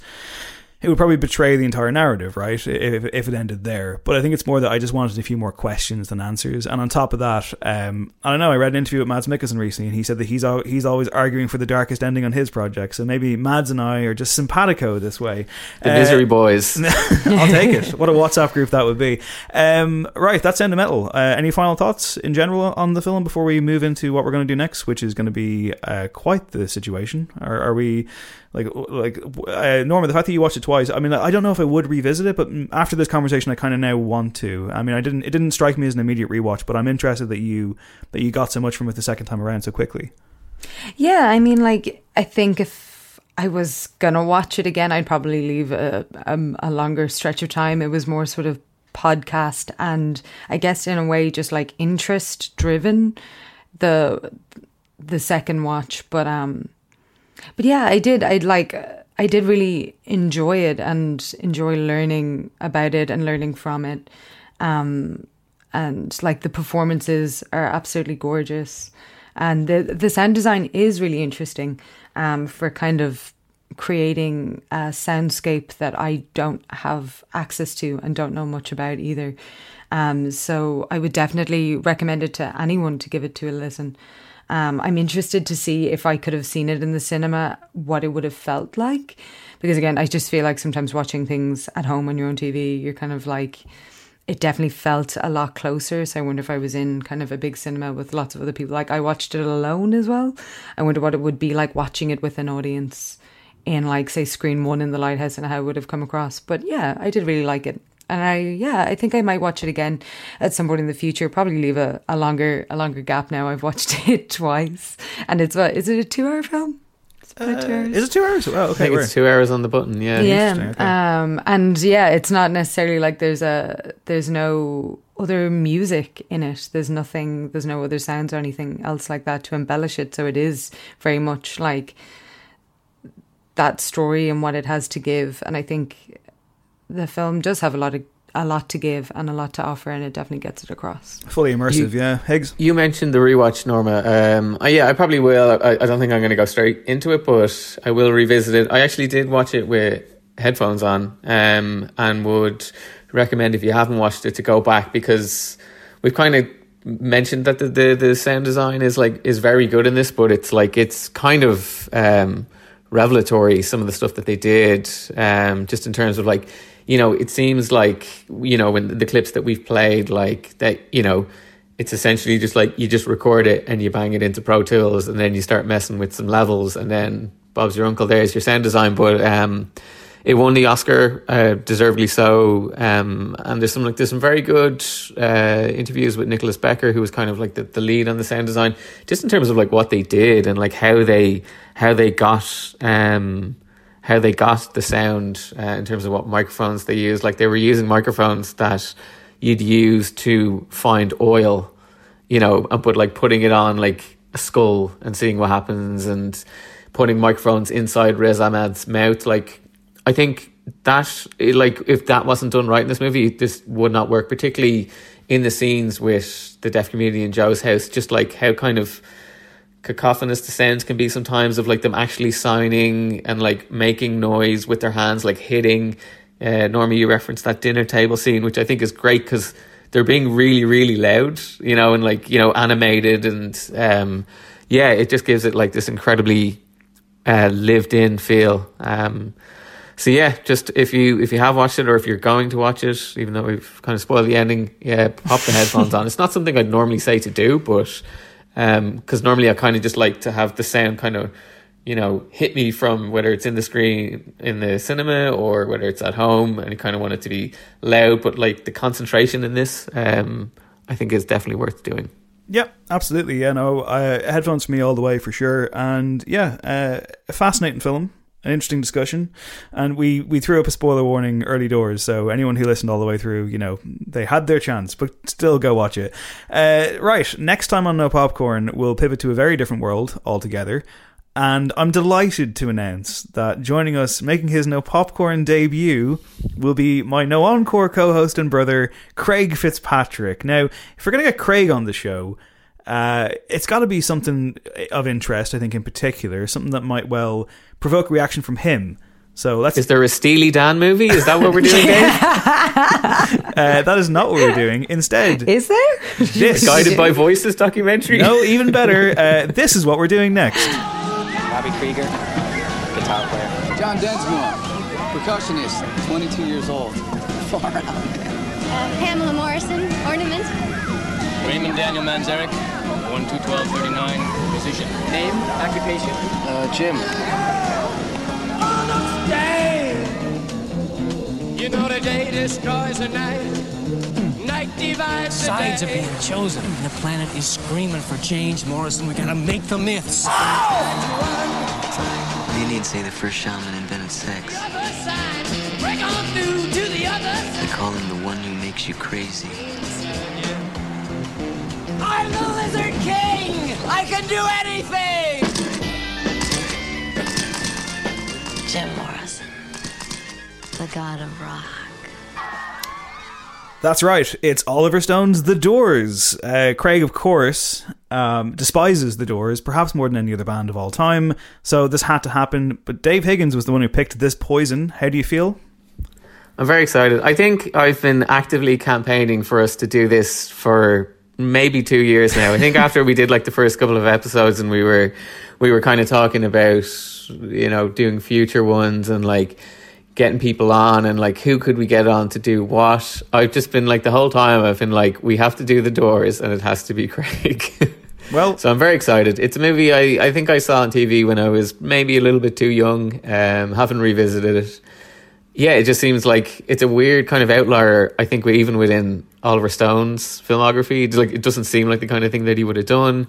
it would probably betray the entire narrative, right? If, if it ended there. But I think it's more that I just wanted a few more questions than answers. And on top of that, um, I don't know. I read an interview with Mads Mikkelsen recently, and he said that he's al- he's always arguing for the darkest ending on his project. So maybe Mads and I are just simpatico this way. The uh, misery boys. [laughs] I'll take it. What a WhatsApp group that would be. Um, right, that's Sound of Metal. Uh, any final thoughts in general on the film before we move into what we're going to do next, which is going to be uh, quite the situation? Are, are we like like uh, Norma, the fact that you watched it twice, I mean, I don't know if I would revisit it, but after this conversation, I kind of now want to. I mean, I didn't. It didn't strike me as an immediate rewatch, but I'm interested that you that you got so much from it the second time around so quickly. Yeah, I mean, like I think if I was gonna watch it again, I'd probably leave a, a, a longer stretch of time. It was more sort of podcast and I guess in a way just like interest driven the the second watch, but um but yeah, I did. I'd like. I did really enjoy it and enjoy learning about it and learning from it. Um, and like the performances are absolutely gorgeous, and the the sound design is really interesting. Um, for kind of creating a soundscape that I don't have access to and don't know much about either. Um, so I would definitely recommend it to anyone to give it to a listen. Um, I'm interested to see if I could have seen it in the cinema, what it would have felt like. Because again, I just feel like sometimes watching things at home on your own TV, you're kind of like, it definitely felt a lot closer. So I wonder if I was in kind of a big cinema with lots of other people. Like I watched it alone as well. I wonder what it would be like watching it with an audience in like say screen one in the lighthouse and how it would have come across. But yeah, I did really like it. And I yeah, I think I might watch it again at some point in the future. Probably leave a, a longer a longer gap now. I've watched [laughs] it twice. And it's what is it a two hour film? Uh, is it two hours? Oh, okay. I think it's two hours on the button. Yeah. Yeah. Um, and yeah, it's not necessarily like there's a there's no other music in it. There's nothing. There's no other sounds or anything else like that to embellish it. So it is very much like that story and what it has to give. And I think the film does have a lot of a lot to give and a lot to offer, and it definitely gets it across. Fully immersive, You- yeah. Higgs. You mentioned the rewatch, Norma. Um, uh, yeah, I probably will. I, I don't think I'm going to go straight into it, but I will revisit it. I actually did watch it with headphones on, um, and would recommend if you haven't watched it to go back because we've kind of mentioned that the, the the sound design is like is very good in this, but it's like it's kind of um, revelatory some of the stuff that they did, um, just in terms of like you know it seems like you know when the clips that we've played like that you know it's essentially just like you just record it and you bang it into Pro Tools and then you start messing with some levels and then Bob's your uncle. There's your sound design, but um, it won the Oscar, uh, deservedly so. Um, and there's some like there's some very good uh, interviews with Nicolas Becker, who was kind of like the, the lead on the sound design, just in terms of like what they did and like how they how they got um how they got the sound uh, in terms of what microphones they used. Like they were using microphones that you'd use to find oil, you know, and put like putting it on like a skull and seeing what happens and putting microphones inside Riz Ahmed's mouth. Like I think that like if that wasn't done right in this movie, this would not work, particularly in the scenes with the deaf community in Joe's house, just like how kind of cacophonous the sounds can be sometimes of like them actually signing and like making noise with their hands, like hitting. Uh, Normally, you referenced that dinner table scene, which I think is great because they're being really, really loud, you know, and like you know, animated, and um, yeah, it just gives it like this incredibly uh, lived-in feel. Um, so yeah, just if you if you have watched it or if you're going to watch it, even though we've kind of spoiled the ending, yeah, pop the headphones on. It's not something I'd normally say to do, but because normally I kind of just like to have the sound kind of you know hit me from whether it's in the screen in the cinema or whether it's at home, and you kind of want it to be loud, but like the concentration in this, um, I think is definitely worth doing. yeah absolutely. Yeah, no, uh, headphones for me all the way for sure. And yeah, uh, a fascinating film, an interesting discussion. And we, we threw up a spoiler warning early doors. So anyone who listened all the way through, you know, they had their chance, but still go watch it. Uh, right, next time on No Popcorn, we'll pivot to a very different world altogether. And I'm delighted to announce that joining us, making his No Popcorn debut, will be my No Encore co host and brother, Craig Fitzpatrick. Now, if we're going to get Craig on the show, uh, it's got to be something of interest, I think, in particular, something that might well provoke reaction from him. So let's. Is there a Steely Dan movie? Is that what we're doing, Dave? [laughs] [laughs] uh, that is not what we're doing. Instead, is there this Guided by Voices documentary? No, even better. Uh, this is what we're doing next. Robby Krieger, guitar player. John Densmore, percussionist, 22 years old. [laughs] Far out. Uh, Pamela Morrison, ornament. Raymond Daniel Manzarek, 1 2 12 39, musician. Name, occupation? Uh, Jim. You know the day destroys the night. Night divides the Sides are being chosen. The planet is screaming for change, Morrison. We gotta make the myths. The Indians say the first shaman invented sex. Break on through to the other. They call him the one who makes you crazy. I'm the Lizard King. I can do anything. Jim Morrison, the god of rock. That's right. It's Oliver Stone's The Doors. Uh, Craig, of course, um, despises The Doors, perhaps more than any other band of all time. So this had to happen. But Dave Higgins was the one who picked this poison. How do you feel? I'm very excited. I think I've been actively campaigning for us to do this for maybe two years now. I think after we did like the first couple of episodes and we were we were kind of talking about you know doing future ones and like getting people on and like who could we get on to do what. I've just been like the whole time I've been like we have to do the doors and it has to be [laughs] Craig. Well, so I'm very excited. It's a movie I, I think I saw on TV when I was maybe a little bit too young. Um, haven't revisited it. Yeah, it just seems like it's a weird kind of outlier. I think even within Oliver Stone's filmography, like it doesn't seem like the kind of thing that he would have done.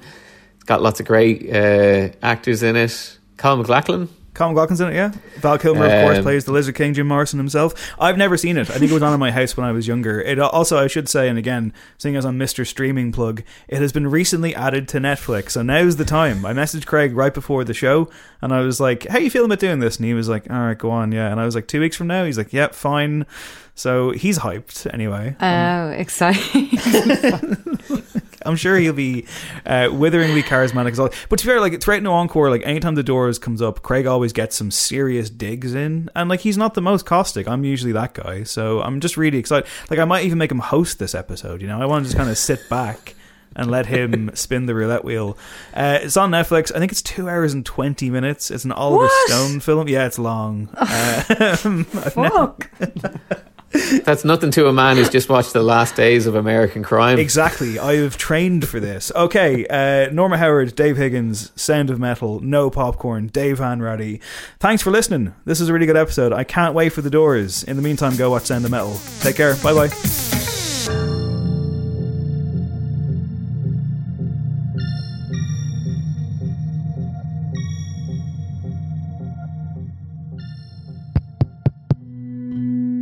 It's got lots of great uh, actors in it. Colin MacLachlan, Colin MacLachlan's in it, yeah. Val Kilmer, of course, Um, plays the Lizard King, Jim Morrison himself. I've never seen it. I think it was on in my house when I was younger. It also, I should say, and again, seeing as I'm Mr. Streaming Plug, it has been recently added to Netflix. So now's the time. I messaged Craig right before the show, and I was like, "How you feeling about doing this?" And he was like, "All right, go on, yeah." And I was like, two weeks from now?" He's like, "Yep, fine." So he's hyped anyway. Oh, exciting. [laughs] [laughs] I'm sure he'll be uh, witheringly charismatic as well. But to be fair, like throughout No Encore, like anytime the doors comes up, Craig always gets some serious digs in, and like he's not the most caustic. I'm usually that guy, so I'm just really excited. Like I might even make him host this episode. You know, I want to just kind of sit back and let him [laughs] spin the roulette wheel. Uh, it's on Netflix. I think it's two hours and twenty minutes. It's an Oliver What? Stone film. Yeah, it's long. [laughs] Uh, [laughs] Fuck. That's nothing to a man who's just watched the last days of American Crime. Exactly. I have trained for this. Okay, uh, Norma Howard, Dave Higgins, Sound of Metal, No Popcorn, Dave Hanratty. Thanks for listening. This is a really good episode. I can't wait for the doors. In the meantime, go watch Sound of Metal. Take care. Bye bye.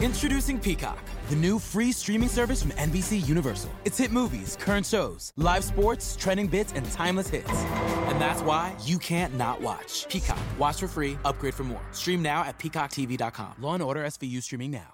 Introducing Peacock, the new free streaming service from NBC Universal. It's hit movies, current shows, live sports, trending bits, and timeless hits. And that's why you can't not watch. Peacock. Watch for free, upgrade for more. Stream now at peacocktv.com. Law and Order SVU streaming now.